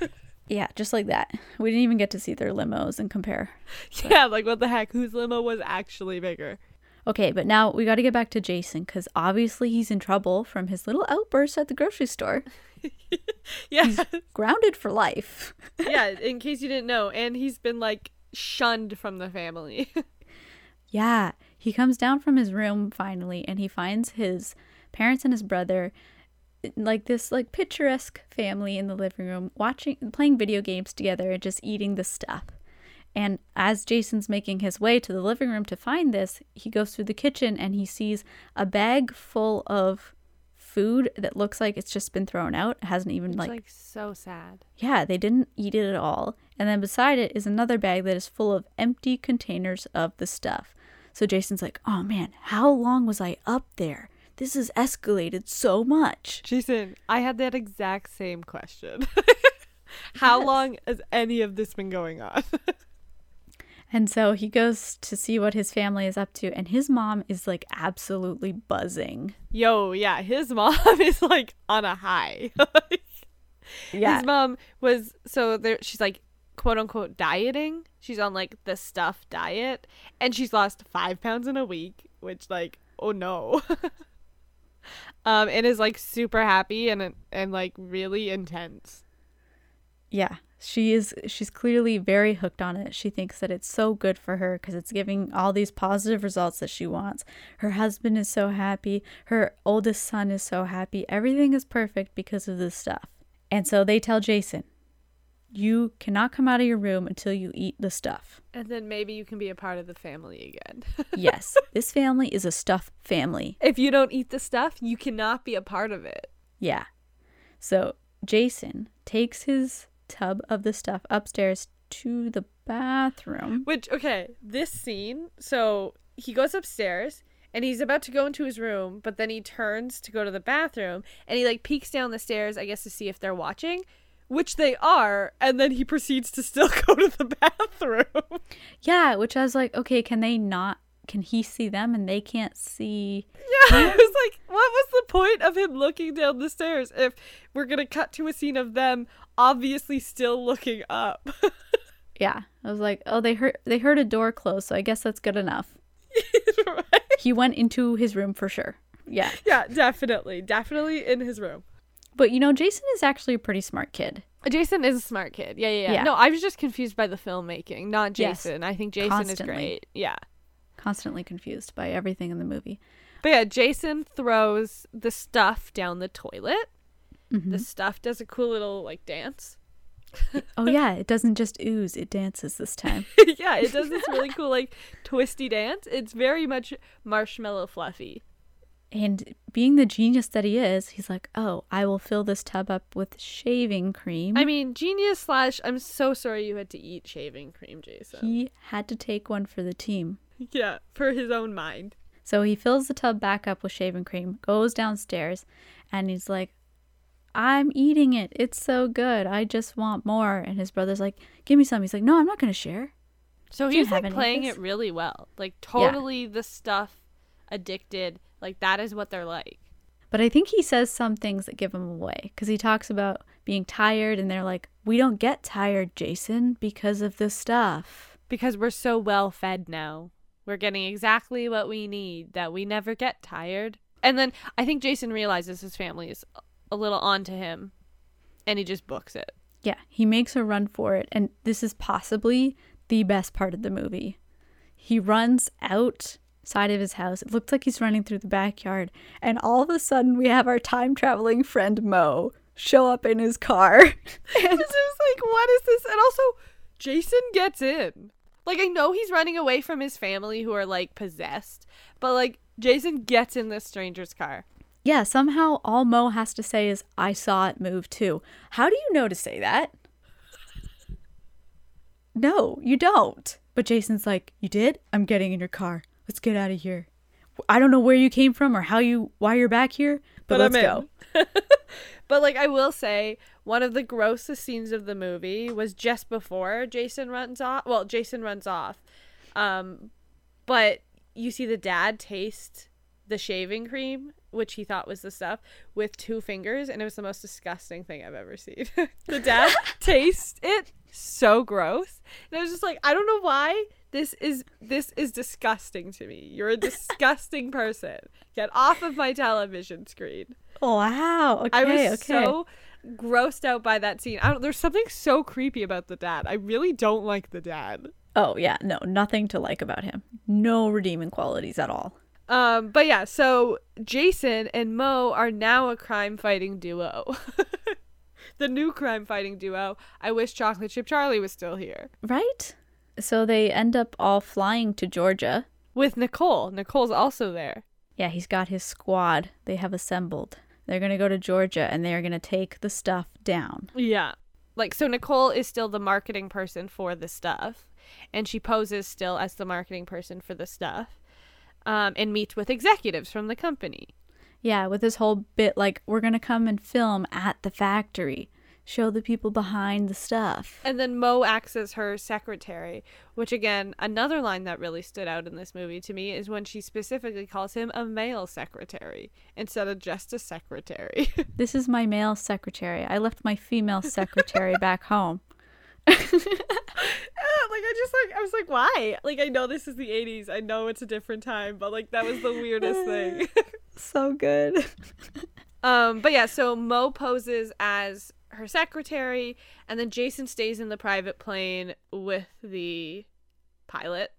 Yeah, just like that. We didn't even get to see their limos and compare. Yeah, like what the heck? Whose limo was actually bigger? Okay, but now we got to get back to Jason because obviously he's in trouble from his little outburst at the grocery store. Yeah, Grounded for life. yeah. In case you didn't know, and he's been like shunned from the family. Yeah, he comes down from his room finally and he finds his parents and his brother like this like picturesque family in the living room watching playing video games together and just eating the stuff. And as Jason's making his way to the living room to find this, he goes through the kitchen and he sees a bag full of food that looks like it's just been thrown out. It hasn't even It's like like so sad. yeah, they didn't eat it at all. And then beside it is another bag that is full of empty containers of the stuff. So Jason's like, oh man, how long was I up there? This has escalated so much. Jason, I had that exact same question. How Yes. long has any of this been going on? And so he goes to see what his family is up to, and his mom is like absolutely buzzing. Yo, yeah, his mom is like on a high. Yeah, His mom was so there. She's like, quote unquote dieting. She's on like the stuff diet and she's lost five pounds in a week, which like, oh no. Um, and is like super happy and and like really intense. Yeah, she is she's clearly very hooked on it. She thinks that it's so good for her because it's giving all these positive results that she wants. Her husband is so happy, her oldest son is so happy. Everything is perfect because of this stuff. And so they tell Jason, "You cannot come out of your room until you eat the stuff." And then maybe you can be a part of the family again. yes, this family is a stuff family. If you don't eat the stuff, you cannot be a part of it. Yeah. So Jason takes his tub of the stuff upstairs to the bathroom. Which, okay, this scene, so he goes upstairs and he's about to go into his room, but then he turns to go to the bathroom and he like peeks down the stairs, I guess, to see if they're watching, which they are, and then he proceeds to still go to the bathroom. Yeah, which I was like, okay, can they not? Can he see them and they can't see? Yeah, I was like, what was the point of him looking down the stairs if we're gonna cut to a scene of them obviously still looking up? yeah, I was like, oh, they heard they heard a door close, so I guess that's good enough. right? He went into his room for sure. Yeah. Yeah, definitely, definitely in his room. But you know, Jason is actually a pretty smart kid. Jason is a smart kid. Yeah, yeah, yeah. Yeah. No, I was just confused by the filmmaking, not Yes. Jason. I think Jason is great. Yeah. Constantly confused by everything in the movie. But yeah, Jason throws the stuff down the toilet. Mm-hmm. The stuff does a cool little like dance. Oh yeah, it doesn't just ooze; it dances this time. yeah, it does this really cool like twisty dance. It's very much marshmallow fluffy. And being the genius that he is, he's like, "Oh, I will fill this tub up with shaving cream." I mean, genius slash. I'm so sorry you had to eat shaving cream, Jason. he had to take one for the team. yeah, for his own mind. So he fills the tub back up with shaving cream, goes downstairs, and he's like, I'm eating it. It's so good. I just want more. And his brother's like, Give me some. He's like, No, I'm not going to share. So he's like playing it really well. Like totally the stuff addicted. Like that is what they're like. But I think he says some things that give him away because he talks about being tired, and they're like, We don't get tired, Jason, because of this stuff. Because we're so well fed now. We're getting exactly what we need that we never get tired. And then I think Jason realizes his family is a little onto him and he just books it. Yeah, he makes a run for it, and this is possibly the best part of the movie. He runs outside of his house. It looks like he's running through the backyard, and all of a sudden we have our time traveling friend Mo show up in his car. And it was like, what is this? And also, Jason gets in. Like, I know he's running away from his family who are like possessed, but like, Jason gets in this stranger's car. yeah, somehow all Mo has to say is, I saw it move too. How do you know to say that? No, you don't. But Jason's like, You did? I'm getting in your car. Let's get out of here. I don't know where you came from or how you why you're back here, but, let's I'm go. but like I will say, one of the grossest scenes of the movie was just before Jason runs off. Well, Jason runs off. Um but you see the dad taste the shaving cream, which he thought was the stuff, with two fingers, and it was the most disgusting thing I've ever seen. the dad tastes it so gross. And I was just like, I don't know why this is this is disgusting to me. You're a disgusting person. Get off of my television screen. Wow. Okay, I was okay. so grossed out by that scene. I don't, there's something so creepy about the dad. I really don't like the dad. oh yeah, no, nothing to like about him. No redeeming qualities at all. Um, but yeah, so Jason and Mo are now a crime fighting duo. the new crime fighting duo. I wish Chocolate Chip Charlie was still here. Right? So they end up all flying to Georgia. With Nicole. Nicole's also there. Yeah, he's got his squad. They have assembled. They're going to go to Georgia and they're going to take the stuff down. Yeah. Like, so Nicole is still the marketing person for the stuff, and she poses still as the marketing person for the stuff, um, and meets with executives from the company. Yeah, with this whole bit like, we're going to come and film at the factory, show the people behind the stuff. And then Mo acts as her secretary, which again, another line that really stood out in this movie to me is when she specifically calls him a male secretary instead of just a secretary. This is my male secretary. I left my female secretary back home. like I just like I was like, why? Like I know this is the '80s. I know it's a different time, but like that was the weirdest thing. so good. um, but yeah, so Mo poses as her secretary, and then Jason stays in the private plane with the pilot.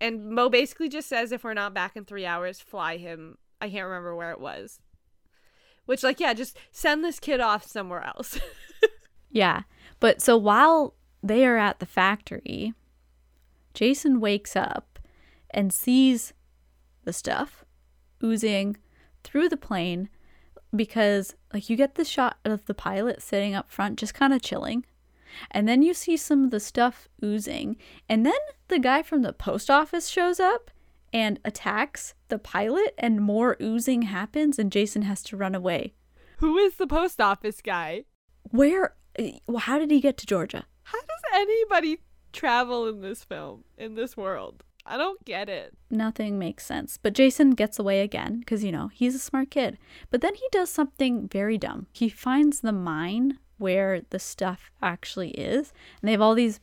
And Mo basically just says, if we're not back in three hours, fly him. I can't remember where it was. Which, like, yeah, just send this kid off somewhere else. yeah. But so while they are at the factory, Jason wakes up and sees the stuff oozing through the plane because like you get the shot of the pilot sitting up front just kind of chilling and then you see some of the stuff oozing and then the guy from the post office shows up and attacks the pilot and more oozing happens and Jason has to run away. Who is the post office guy? Where well, how did he get to Georgia? How does anybody travel in this film in this world? I don't get it. Nothing makes sense. But Jason gets away again because, you know, he's a smart kid. But then he does something very dumb. He finds the mine where the stuff actually is, and they have all these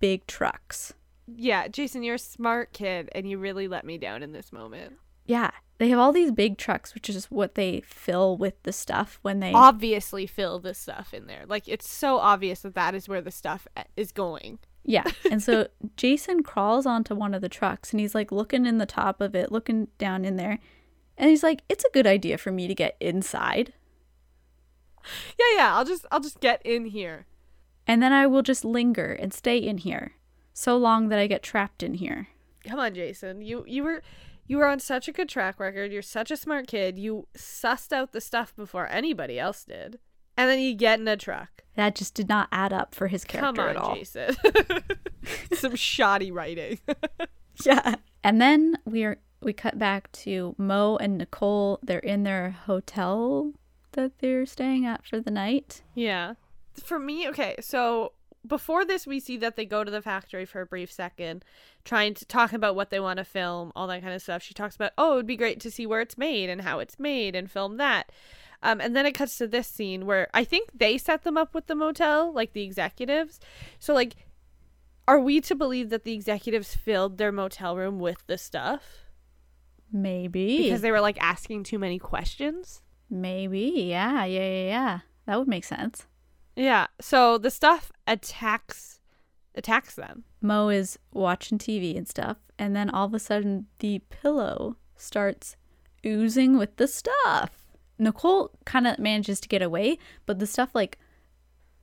big trucks. Yeah, Jason, you're a smart kid, and you really let me down in this moment. Yeah, they have all these big trucks, which is what they fill with the stuff when they obviously fill the stuff in there. Like, it's so obvious that that is where the stuff eh, is going. Yeah. And so Jason crawls onto one of the trucks and he's like looking in the top of it, looking down in there. And he's like, "It's a good idea for me to get inside." Yeah, yeah, I'll just I'll just get in here. And then I will just linger and stay in here so long that I get trapped in here. Come on, Jason. You you were you were on such a good track record. You're such a smart kid. You sussed out the stuff before anybody else did. And then you get in a truck. That just did not add up for his character Come on, at all. Jason. Some shoddy writing. yeah. And then we are we cut back to Mo and Nicole. They're in their hotel that they're staying at for the night. Yeah. For me, okay, so before this we see that they go to the factory for a brief second trying to talk about what they want to film all that kind of stuff she talks about oh it would be great to see where it's made and how it's made and film that um, and then it cuts to this scene where I think they set them up with the motel, like the executives. So, like, are we to believe that the executives filled their motel room with the stuff? Maybe. Because they were, like, asking too many questions? Maybe. Yeah, yeah, yeah, yeah. That would make sense. Yeah. So the stuff attacks attacks them. Mo is watching TV and stuff, and then all of a sudden the pillow starts oozing with the stuff. Nicole kind of manages to get away, but the stuff like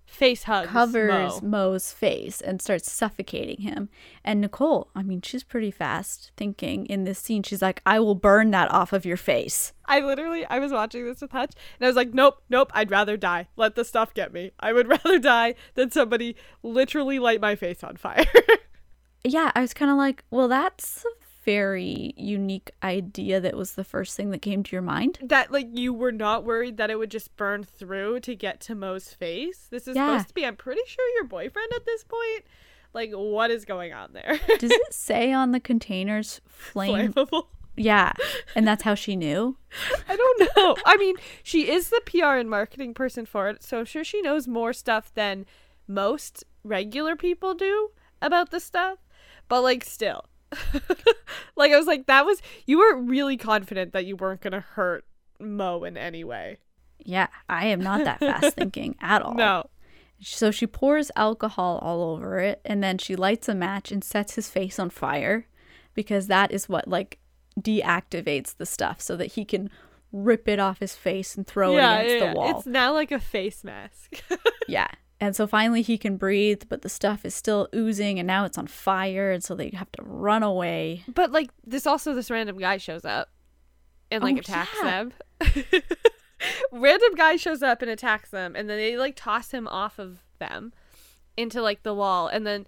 face hugs covers Mo. Mo's face and starts suffocating him. And Nicole, I mean, she's pretty fast thinking in this scene. She's like, "I will burn that off of your face." I literally, I was watching this with Hutch, and I was like, "Nope, nope, I'd rather die. Let the stuff get me. I would rather die than somebody literally light my face on fire." yeah, I was kind of like, "Well, that's very unique idea that was the first thing that came to your mind. That like you were not worried that it would just burn through to get to Mo's face. This is yeah. supposed to be I'm pretty sure your boyfriend at this point. Like what is going on there? Does it say on the containers flame flammable? Yeah. And that's how she knew? I don't know. I mean, she is the PR and marketing person for it, so I'm sure she knows more stuff than most regular people do about the stuff. But like still, like I was like that was you were really confident that you weren't going to hurt Mo in any way. Yeah, I am not that fast thinking at all. No. So she pours alcohol all over it and then she lights a match and sets his face on fire because that is what like deactivates the stuff so that he can rip it off his face and throw yeah, it against yeah. the wall. It's now like a face mask. yeah. And so finally he can breathe, but the stuff is still oozing and now it's on fire and so they have to run away. But like this also this random guy shows up and like oh, attacks yeah. them. random guy shows up and attacks them and then they like toss him off of them into like the wall and then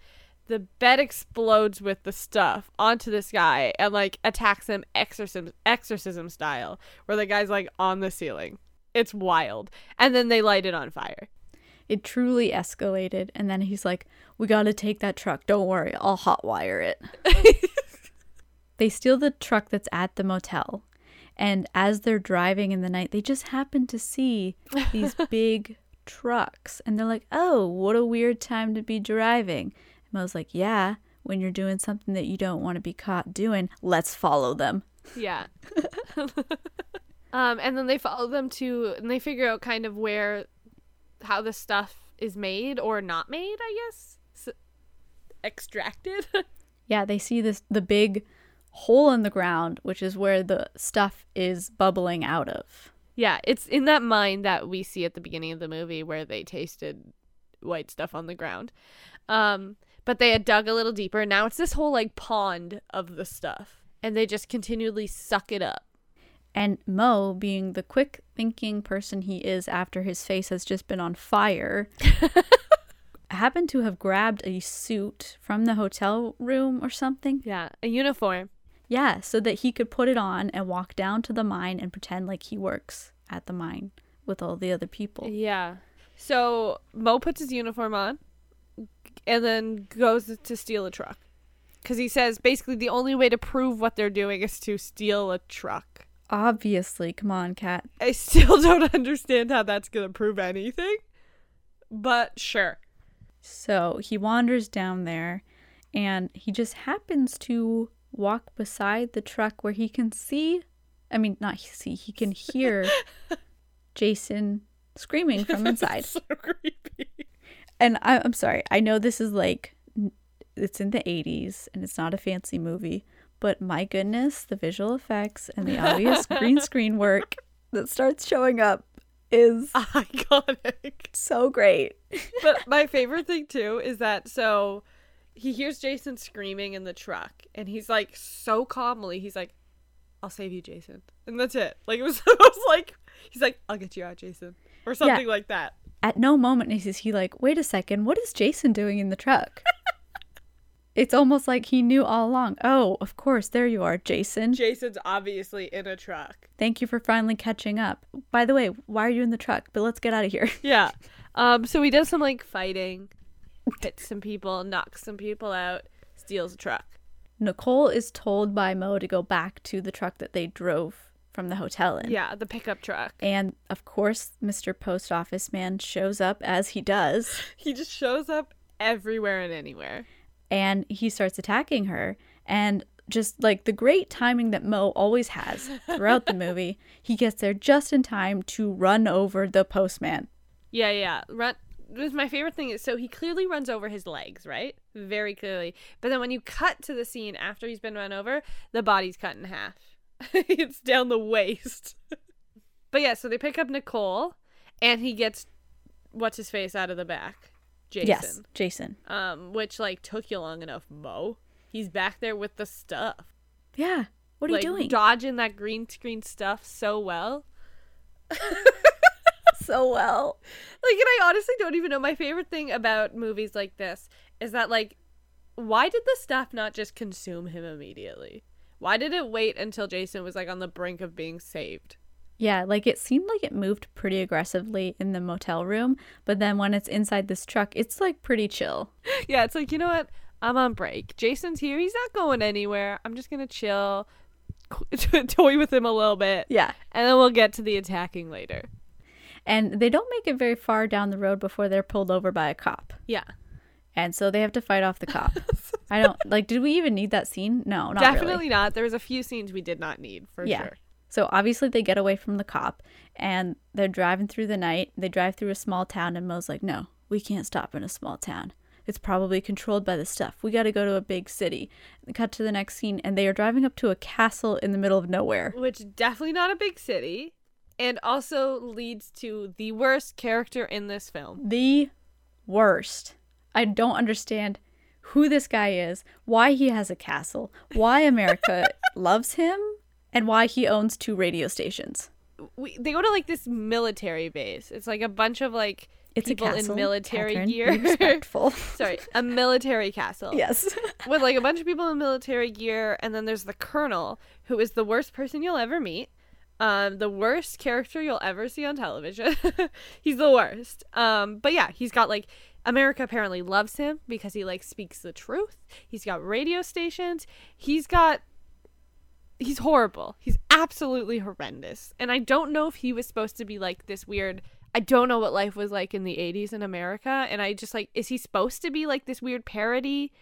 the bed explodes with the stuff onto this guy and like attacks him exorcism exorcism style where the guy's like on the ceiling. It's wild. And then they light it on fire. It truly escalated. And then he's like, We got to take that truck. Don't worry, I'll hotwire it. they steal the truck that's at the motel. And as they're driving in the night, they just happen to see these big trucks. And they're like, oh, what a weird time to be driving. And I was like, yeah, when you're doing something that you don't want to be caught doing, let's follow them. Yeah. um, and then they follow them to, and they figure out kind of where, how the stuff is made or not made. I guess S- extracted. Yeah, they see this the big hole in the ground, which is where the stuff is bubbling out of. yeah, it's in that mine that we see at the beginning of the movie where they tasted white stuff on the ground. Um, but they had dug a little deeper. And now it's this whole like pond of the stuff, and they just continually suck it up. And Mo, being the quick thinking person he is after his face has just been on fire, happened to have grabbed a suit from the hotel room or something. Yeah, a uniform. Yeah, so that he could put it on and walk down to the mine and pretend like he works at the mine with all the other people. Yeah. So Mo puts his uniform on and then goes to steal a truck. Because he says basically the only way to prove what they're doing is to steal a truck. Obviously, come on, Kat. I still don't understand how that's going to prove anything. But sure. So he wanders down there and he just happens to walk beside the truck where he can see I mean, not see, he can hear Jason screaming from inside. so creepy. And I, I'm sorry, I know this is like, it's in the 80s and it's not a fancy movie, but my goodness, the visual effects and the obvious green screen work that starts showing up is Iconic. so great. but my favorite thing too is that so he hears Jason screaming in the truck and he's like so calmly he's like I'll save you Jason and that's it like it was, it was like he's like I'll get you out Jason or something like that At no moment is he like, wait a second, what is Jason doing in the truck? It's almost like he knew all along. Oh, of course, there you are, Jason. Jason's obviously in a truck Thank you for finally catching up. By the way, why are you in the truck? But let's get out of here. yeah um so he does some like fighting hits some people knocks some people out steals a truck Nicole is told by Mo to go back to the truck that they drove from the hotel in. yeah the pickup truck And of course, Mr. Post Office Man shows up as he does, he just shows up everywhere and anywhere and he starts attacking her. And just like the great timing that Mo always has throughout the movie, he gets there just in time to run over the postman. Yeah, yeah. Run. Was my favorite thing is so he clearly runs over his legs, right? Very clearly. But then when you cut to the scene after he's been run over, the body's cut in half. it's down the waist. but yeah, so they pick up Nicole, and he gets what's his face out of the back, Jason. Yes, Jason. Um, which like took you long enough, Mo. He's back there with the stuff. Yeah. What are like, you doing? Dodging that green screen stuff so well. so well. Like, and I honestly don't even know. My favorite thing about movies like this is that, like, why did the staff not just consume him immediately? Why did it wait until Jason was, like, on the brink of being saved? Yeah, like it seemed like it moved pretty aggressively in the motel room, but then when it's inside this truck, it's like pretty chill. Yeah, it's like, you know what? I'm on break. Jason's here. He's not going anywhere. I'm just going to chill, toy with him a little bit, Yeah. and then we'll get to the attacking later. And they don't make it very far down the road before they're pulled over by a cop. Yeah. And so they have to fight off the cop. I don't like did we even need that scene? No, not Definitely really. not. There was a few scenes we did not need, for Yeah. sure. So obviously they get away from the cop and they're driving through the night. They drive through a small town and Mo's like, "No, we can't stop in a small town. It's probably controlled by the stuff. We got to go to a big city." Cut to the next scene and they are driving up to a castle in the middle of nowhere. which definitely not a big city and also leads to the worst character in this film The worst. I don't understand who this guy is, why he has a castle, why America loves him, and why he owns two radio stations. we, they go to like this military base it's like a bunch of like It's people a castle. in military Catherine, gear respectful. sorry a military castle yes. with like a bunch of people in military gear and then there's the colonel who is the worst person you'll ever meet um the worst character you'll ever see on television he's the worst um but yeah he's got like america apparently loves him because he like speaks the truth he's got radio stations he's got he's horrible he's absolutely horrendous and i don't know if he was supposed to be like this weird I don't know what life was like in the 80s in America. And I just like, is he supposed to be like this weird parody?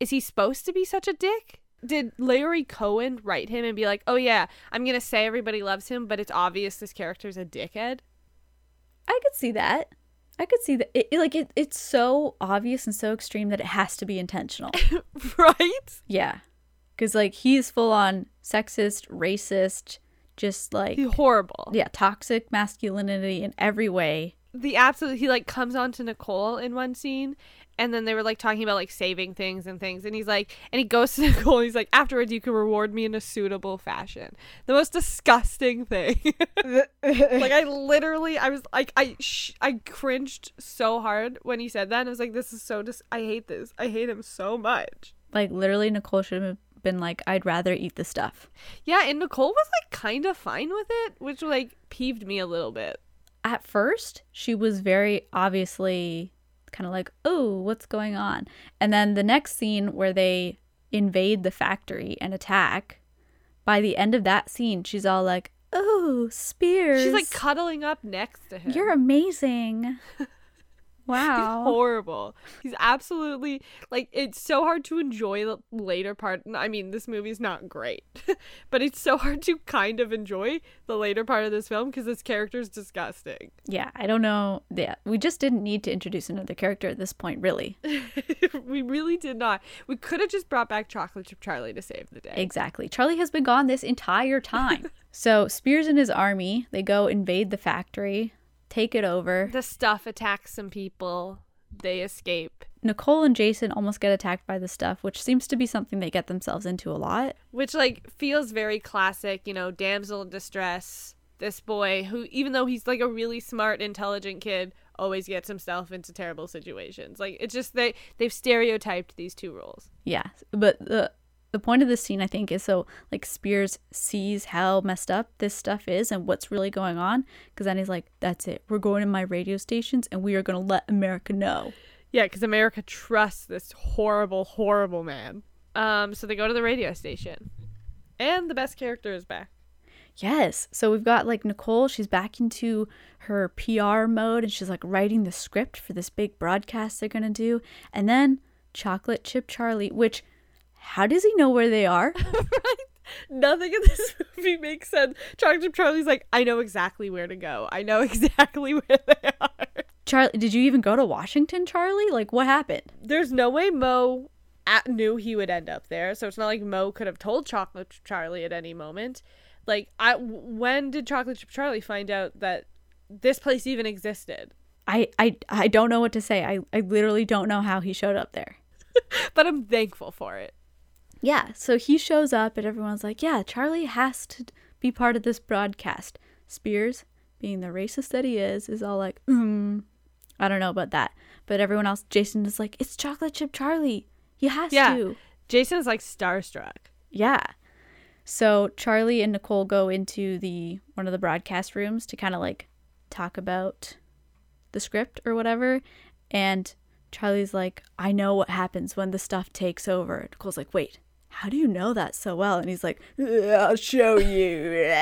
Is he supposed to be such a dick? Did Larry Cohen write him and be like, oh yeah, I'm going to say everybody loves him, but it's obvious this character's a dickhead? I could see that. I could see that. It, it- like it, it's so obvious and so extreme that it has to be intentional. right? yeah, because like he's full on sexist, racist, just like He's horrible. yeah, toxic masculinity in every way. the absolute he like comes on to Nicole in one scene and then they were like talking about like saving things and things and he's like and he goes to Nicole and he's like afterwards you can reward me in a suitable fashion the most disgusting thing like I literally I was like I sh- I cringed so hard when he said that and I was like this is so dis- I hate this I hate him so much Like literally, Nicole should have been like, "I'd rather eat the stuff." yeah and Nicole was like kind of fine with it which like peeved me a little bit At first, she was very obviously kind of like, "Oh, what's going on?" And then the next scene where they invade the factory and attack. By the end of that scene, she's all like, "Oh, Spears, she's like cuddling up next to him You're amazing. wow. He's horrible. He's absolutely like it's so hard to enjoy the later part. I mean, this movie's not great, but it's so hard to kind of enjoy the later part of this film because this character's disgusting. Yeah, I don't know. Yeah, we just didn't need to introduce another character at this point, really. we really did not. We could have just brought back Chocolate Chip Charlie to save the day. Exactly. Charlie has been gone this entire time. so Spears and his army, they go invade the factory, take it over. The stuff attacks some people. They escape, Nicole and Jason almost get attacked by the stuff, which seems to be something they get themselves into a lot. which like feels very classic. You know, damsel in distress. This boy who, even though he's like a really smart, intelligent kid, always gets himself into terrible situations. Like it's just they they've stereotyped these two roles. Yeah, but the the point of this scene, I think, is so like Spears sees how messed up this stuff is and what's really going on, because then he's like, "That's it. We're going to my radio stations and we are going to let America know." Yeah, because America trusts this horrible, horrible man. Um, so they go to the radio station, and the best character is back. Yes. So we've got like Nicole, she's back into her PR mode and she's like writing the script for this big broadcast they're going to do. And then Chocolate Chip Charlie, which how does he know where they are? Nothing in this movie makes sense. Chocolate Charlie's like, I know exactly where to go. I know exactly where they are. Charlie, did you even go to Washington, Charlie? Like what happened? there's no way Mo at, knew he would end up there. So it's not like Mo could have told Chocolate Charlie at any moment. Like, I when did Chocolate Chip Charlie find out that this place even existed? I I I don't know what to say. I I literally don't know how he showed up there. But I'm thankful for it. Yeah, so he shows up and everyone's like, "Yeah, Charlie has to be part of this broadcast." Spears, being the racist that he is, is all like, "Hmm, I don't know about that." But everyone else, Jason is like, "It's Chocolate Chip Charlie. He has to. Yeah. to." Jason's like starstruck. Yeah. So Charlie and Nicole go into the one of the broadcast rooms to kind of like talk about the script or whatever, and Charlie's like, "I know what happens when the stuff takes over." Nicole's like, "Wait, how do you know that so well?" And he's like, "I'll show you."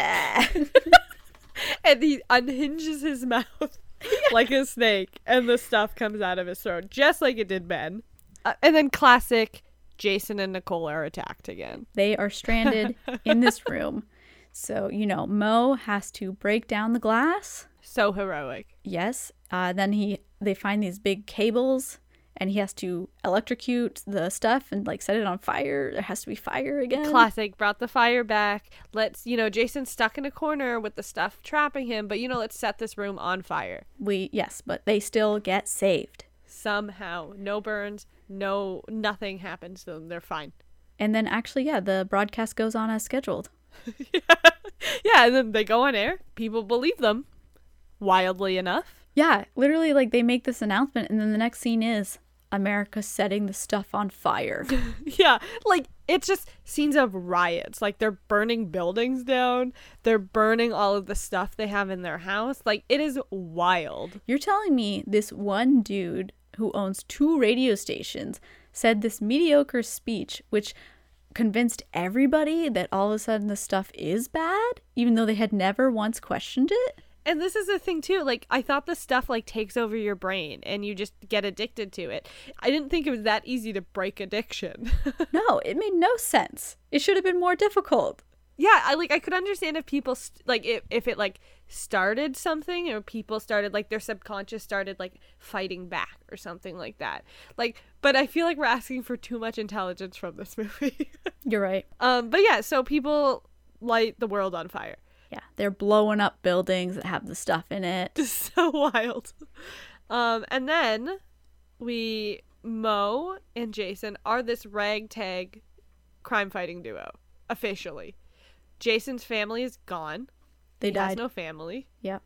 And he unhinges his mouth like a snake, and the stuff comes out of his throat, just like it did Ben. Uh, and then classic Jason and Nicole are attacked again. they are stranded in this room. So, you know, Mo has to break down the glass. So heroic. Yes. Uh, then he they find these big cables and he has to electrocute the stuff and like set it on fire. There has to be fire again. Classic brought the fire back. Let's, you know, Jason's stuck in a corner with the stuff trapping him, but you know, let's set this room on fire. we yes, but they still get saved. Somehow. No burns, no nothing happens to them. They're fine. And then actually, yeah, the broadcast goes on as scheduled. yeah, and then they go on air. People believe them. Wildly enough. Yeah, literally like they make this announcement and then the next scene is America setting the stuff on fire. Yeah, like it's just scenes of riots. Like they're burning buildings down. They're burning all of the stuff they have in their house. Like it is wild. You're telling me this one dude who owns two radio stations said this mediocre speech, which convinced everybody that all of a sudden the stuff is bad, even though they had never once questioned it? And this is the thing too. Like I thought the stuff like takes over your brain and you just get addicted to it. I didn't think it was that easy to break addiction. No, it made no sense. It should have been more difficult. yeah, I like I could understand if people st- like if if it like started something or people started like their subconscious started like fighting back or something like that. Like but I feel like we're asking for too much intelligence from this movie. You're right. um but yeah, so people light the world on fire. Yeah, they're blowing up buildings that have the stuff in it. So wild. Um, and then we Mo and Jason are this ragtag crime fighting duo officially. Jason's family is gone. They he has died. no family. Yeah.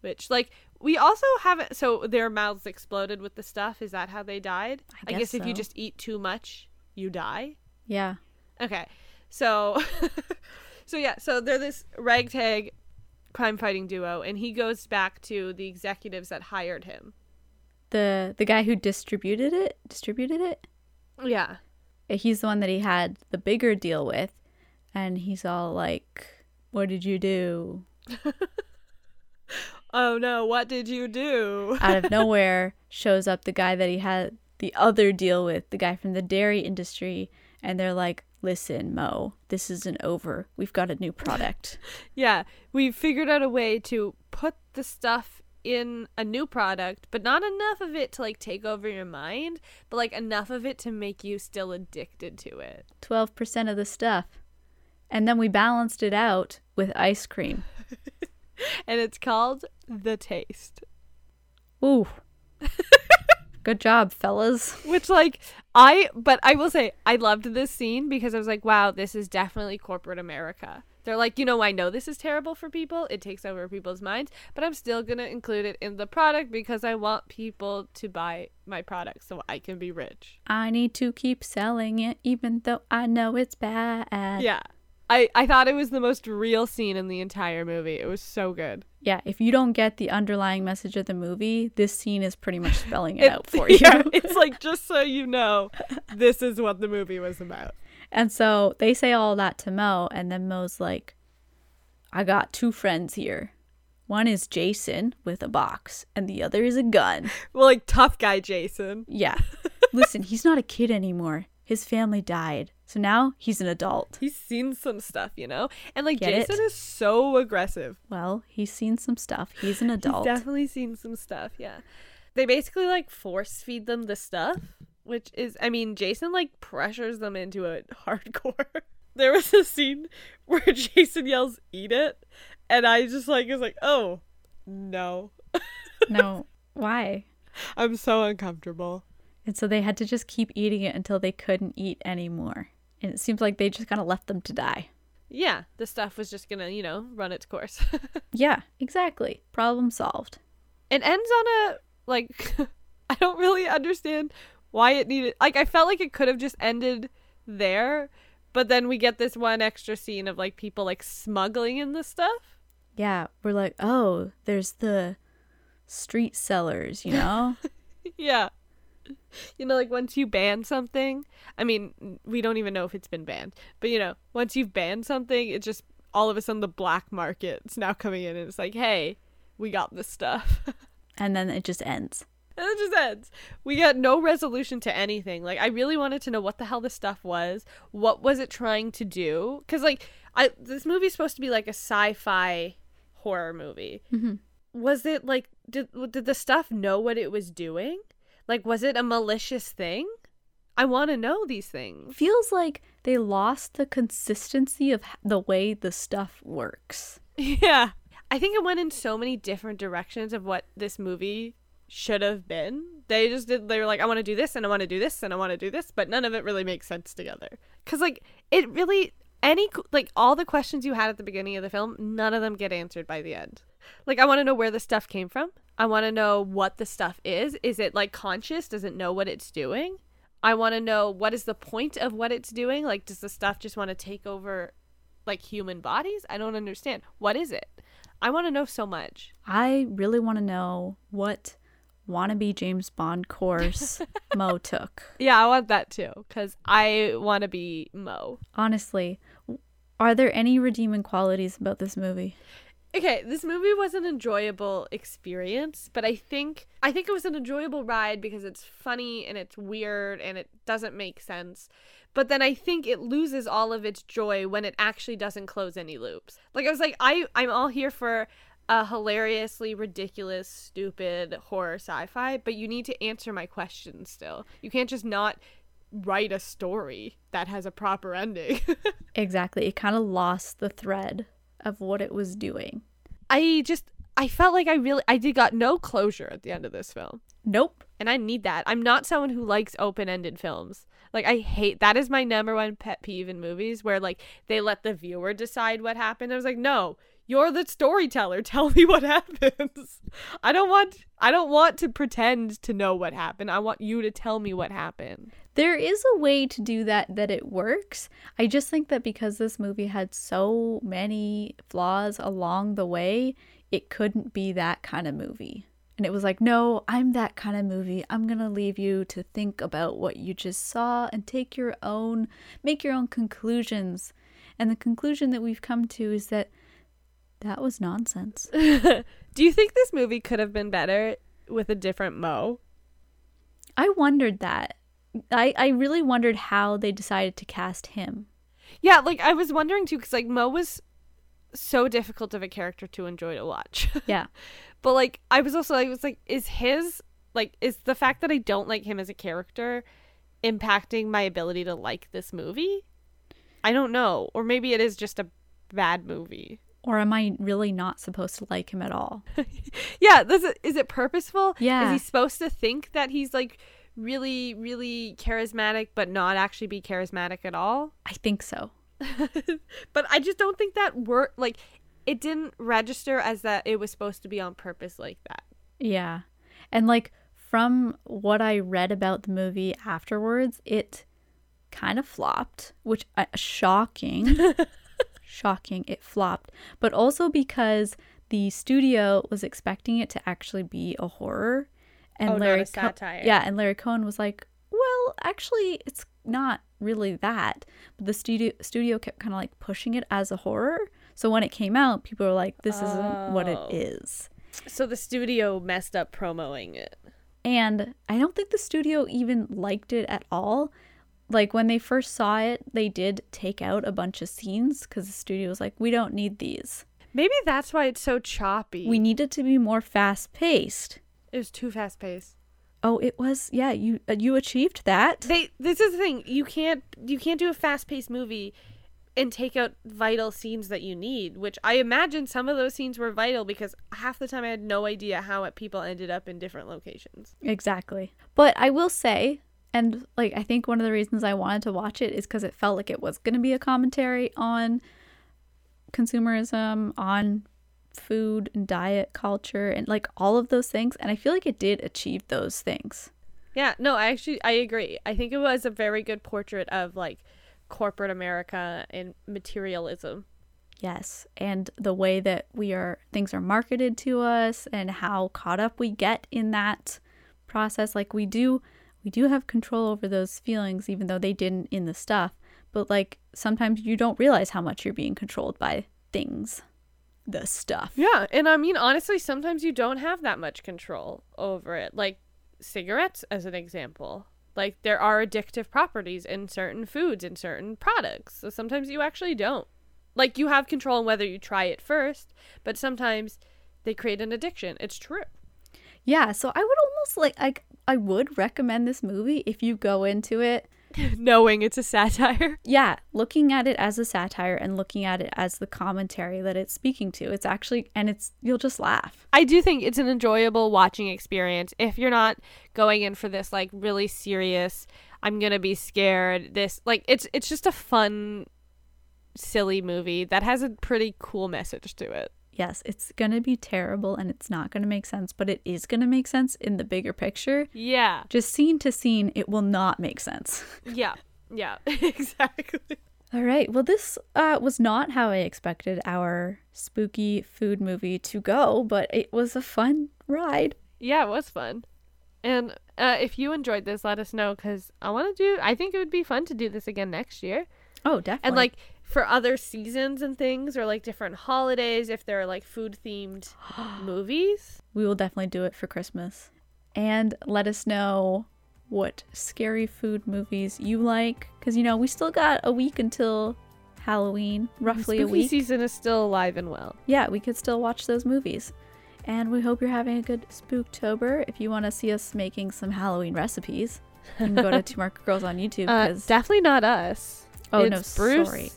Which like we also haven't so their mouths exploded with the stuff. Is that how they died? I guess guess if you just eat too much, you die. Yeah. Okay. So so yeah, so they're this ragtag crime fighting duo and he goes back to the executives that hired him. The the guy who distributed it, distributed it. Yeah. He's the one that he had the bigger deal with, and he's all like, "What did you do?" Oh no, what did you do? Out of nowhere shows up the guy that he had the other deal with, the guy from the dairy industry, and they're like, "Listen, Mo, this isn't over. We've got a new product." yeah, we figured out a way to put the stuff in a new product, but not enough of it to like take over your mind, but like enough of it to make you still addicted to it. 12% of the stuff. And then we balanced it out with ice cream. And it's called The Taste. Ooh. Good job, fellas. Which like I but I will say I loved this scene because I was like, wow, this is definitely corporate America. They're like, you know, I know this is terrible for people. It takes over people's minds, but I'm still going to include it in the product because I want people to buy my product so I can be rich. I need to keep selling it even though I know it's bad. Yeah. I I thought it was the most real scene in the entire movie. It was so good. Yeah, if you don't get the underlying message of the movie, this scene is pretty much spelling it, It- out for you. yeah, it's like just so you know, this is what the movie was about. And so they say all that to Mo, and then Mo's like, I got two friends here. One is Jason with a box, and the other is a gun. Well, like tough guy Jason. Yeah. Listen, he's not a kid anymore. His family died. So now he's an adult. He's seen some stuff, you know? And like Get? Jason is so aggressive. Well, he's seen some stuff. He's an adult. He's definitely seen some stuff, yeah. They basically like force feed them the stuff, which is I mean, Jason like pressures them into it hardcore. there was a scene where Jason yells, Eat it, and I just like was like, Oh no. no, why? I'm so uncomfortable. And so they had to just keep eating it until they couldn't eat anymore. And it seems like they just kind of left them to die. Yeah, the stuff was just gonna, you know, run its course. Yeah, exactly. Problem solved. it ends on a like I don't really understand why it needed like I felt like it could have just ended there, but then we get this one extra scene of like people like smuggling in the stuff. Yeah, we're like, oh, there's the street sellers, you know? yeah. You know, like once you ban something, I mean, we don't even know if it's been banned, but you know, once you've banned something, it just all of a sudden the black market's now coming in and it's like, hey, we got this stuff. and then it just ends. And it just ends. We got no resolution to anything. Like I really wanted to know what the hell this stuff was. What was it trying to do? Because like I this movie's supposed to be like a sci-fi horror movie. Mhm. Was it like did did the stuff know what it was doing? Like was it a malicious thing? I want to know these things. Feels like they lost the consistency of the way the stuff works. Yeah. I think it went in so many different directions of what this movie should have been. They just did, they were like, I want to do this and I want to do this and I want to do this, but none of it really makes sense together. Because, like, it really, any, like, all the questions you had at the beginning of the film, none of them get answered by the end. Like, I want to know where the stuff came from. I want to know what the stuff is. Is it, like, conscious? Does it know what it's doing? I want to know what is the point of what it's doing. Like, does the stuff just want to take over, like, human bodies? I don't understand. What is it? I want to know so much. I really want to know what wannabe James Bond course Mo took. Yeah, I want that too because I want to be Mo. Honestly, are there any redeeming qualities about this movie? Okay, this movie was an enjoyable experience, but I think I think it was an enjoyable ride because it's funny and it's weird and it doesn't make sense. But then I think it loses all of its joy when it actually doesn't close any loops. Like I was like I I'm all here for a hilariously ridiculous stupid horror sci-fi, but you need to answer my questions still. You can't just not write a story that has a proper ending. Exactly. It kind of lost the thread of what it was doing. I just I felt like I really I did got no closure at the end of this film. Nope. And I need that. I'm not someone who likes open-ended films. Like I hate that is my number one pet peeve in movies where like they let the viewer decide what happened. I was like, "No, you're the storyteller. Tell me what happens." I don't want I don't want to pretend to know what happened. I want you to tell me what happened. There is a way to do that that it works. I just think that because this movie had so many flaws along the way, it couldn't be that kind of movie. And it was like, no, I'm that kind of movie. I'm going to leave you to think about what you just saw and take your own, make your own conclusions. And the conclusion that we've come to is that that was nonsense. Do you think this movie could have been better with a different Mo? I wondered that. I, I really wondered how they decided to cast him. Yeah, like I was wondering too, because like Mo was so difficult of a character to enjoy to watch. Yeah. but like I was also I was like, is his like is the fact that I don't like him as a character impacting my ability to like this movie? I don't know, or maybe it is just a bad movie. Or am I really not supposed to like him at all? Yeah, this is, is it purposeful? Yeah. Is he supposed to think that he's like really really charismatic but not actually be charismatic at all? I think so. but I just don't think that word like it didn't register as that it was supposed to be on purpose like that. Yeah. And like from what I read about the movie afterwards, it kind of flopped, which uh, shocking. shocking it flopped, but also because the studio was expecting it to actually be a horror and Oh, not Larry Co- satire. yeah, and Larry Cohen was like, "Well, actually it's not really that." But the studio studio kept kind of like pushing it as a horror. So when it came out, people were like, "This isn't what it Oh. So the studio messed up promoting it. And I don't think the studio even liked it at all. Like when they first saw it, they did take out a bunch of scenes because the studio was like, we don't need these. Maybe that's why it's so choppy. We need it to be more fast paced. it was too fast paced. Oh, it was. Yeah, you uh, you achieved that. They this is the thing. You can't you can't do a fast paced movie and take out vital scenes that you need, which I imagine some of those scenes were vital because half the time I had no idea how people ended up in different locations. Exactly. But I will say, and like I think one of the reasons I wanted to watch it is because it felt like it was going to be a commentary on consumerism, on food and diet culture, and like all of those things. And I feel like it did achieve those things. Yeah, no, I actually I agree. I think it was a very good portrait of like corporate America and materialism. Yes, and the way that we are things are marketed to us and how caught up we get in that process like we do we do have control over those feelings even though they didn't in the stuff, but like sometimes you don't realize how much you're being controlled by things. The stuff. Yeah, and I mean honestly, sometimes you don't have that much control over it. Like cigarettes as an example. Like there are addictive properties in certain foods and certain products. So sometimes you actually don't. Like you have control on whether you try it first, but sometimes they create an addiction. It's true. Yeah, so I would almost like I I would recommend this movie if you go into it Knowing it's a satire. yeah, looking at it as a satire and looking at it as the commentary that it's speaking to. It's actually and it's you'll just laugh. I do think it's an enjoyable watching experience if you're not going in for this like really serious I'm going to be scared this like it's it's just a fun silly movie that has a pretty cool message to it. Yes, it's going to be terrible and it's not going to make sense, but it is going to make sense in the bigger picture. Yeah. Just scene to scene, it will not make sense. Yeah. Yeah. exactly. All right. Well, this uh, was not how I expected our spooky food movie to go, but it was a fun ride. Yeah, it was fun. And uh, if you enjoyed this, let us know because I want to do. I think it would be fun to do this again next year. Oh, definitely. And like for other seasons and things or like different holidays if there are like food themed movies. We will definitely do it for Christmas. And let us know what scary food movies you like. Because, you know, we still got a week until Halloween, roughly Spooky a week. season is still alive and well. Yeah, we could still watch those movies. And we hope you're having a good Spooktober. If you want to see us making some Halloween recipes, you can go to Two Market Girls on YouTube. Uh, definitely not us. oh it's no, Bruce sorry.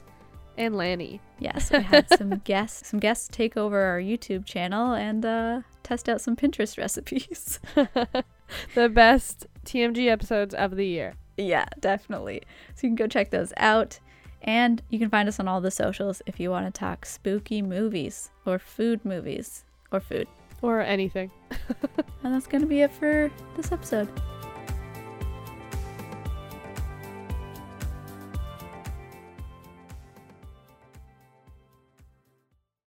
And Lanny. Yes, we had some guests. Some guests take over our YouTube channel and uh, test out some Pinterest recipes. the best TMG episodes of the year. yeah, definitely. So you can go check those out. And you can find us on all the socials if you want to talk spooky movies or food movies or food. Or anything. And that's going to be it for this episode.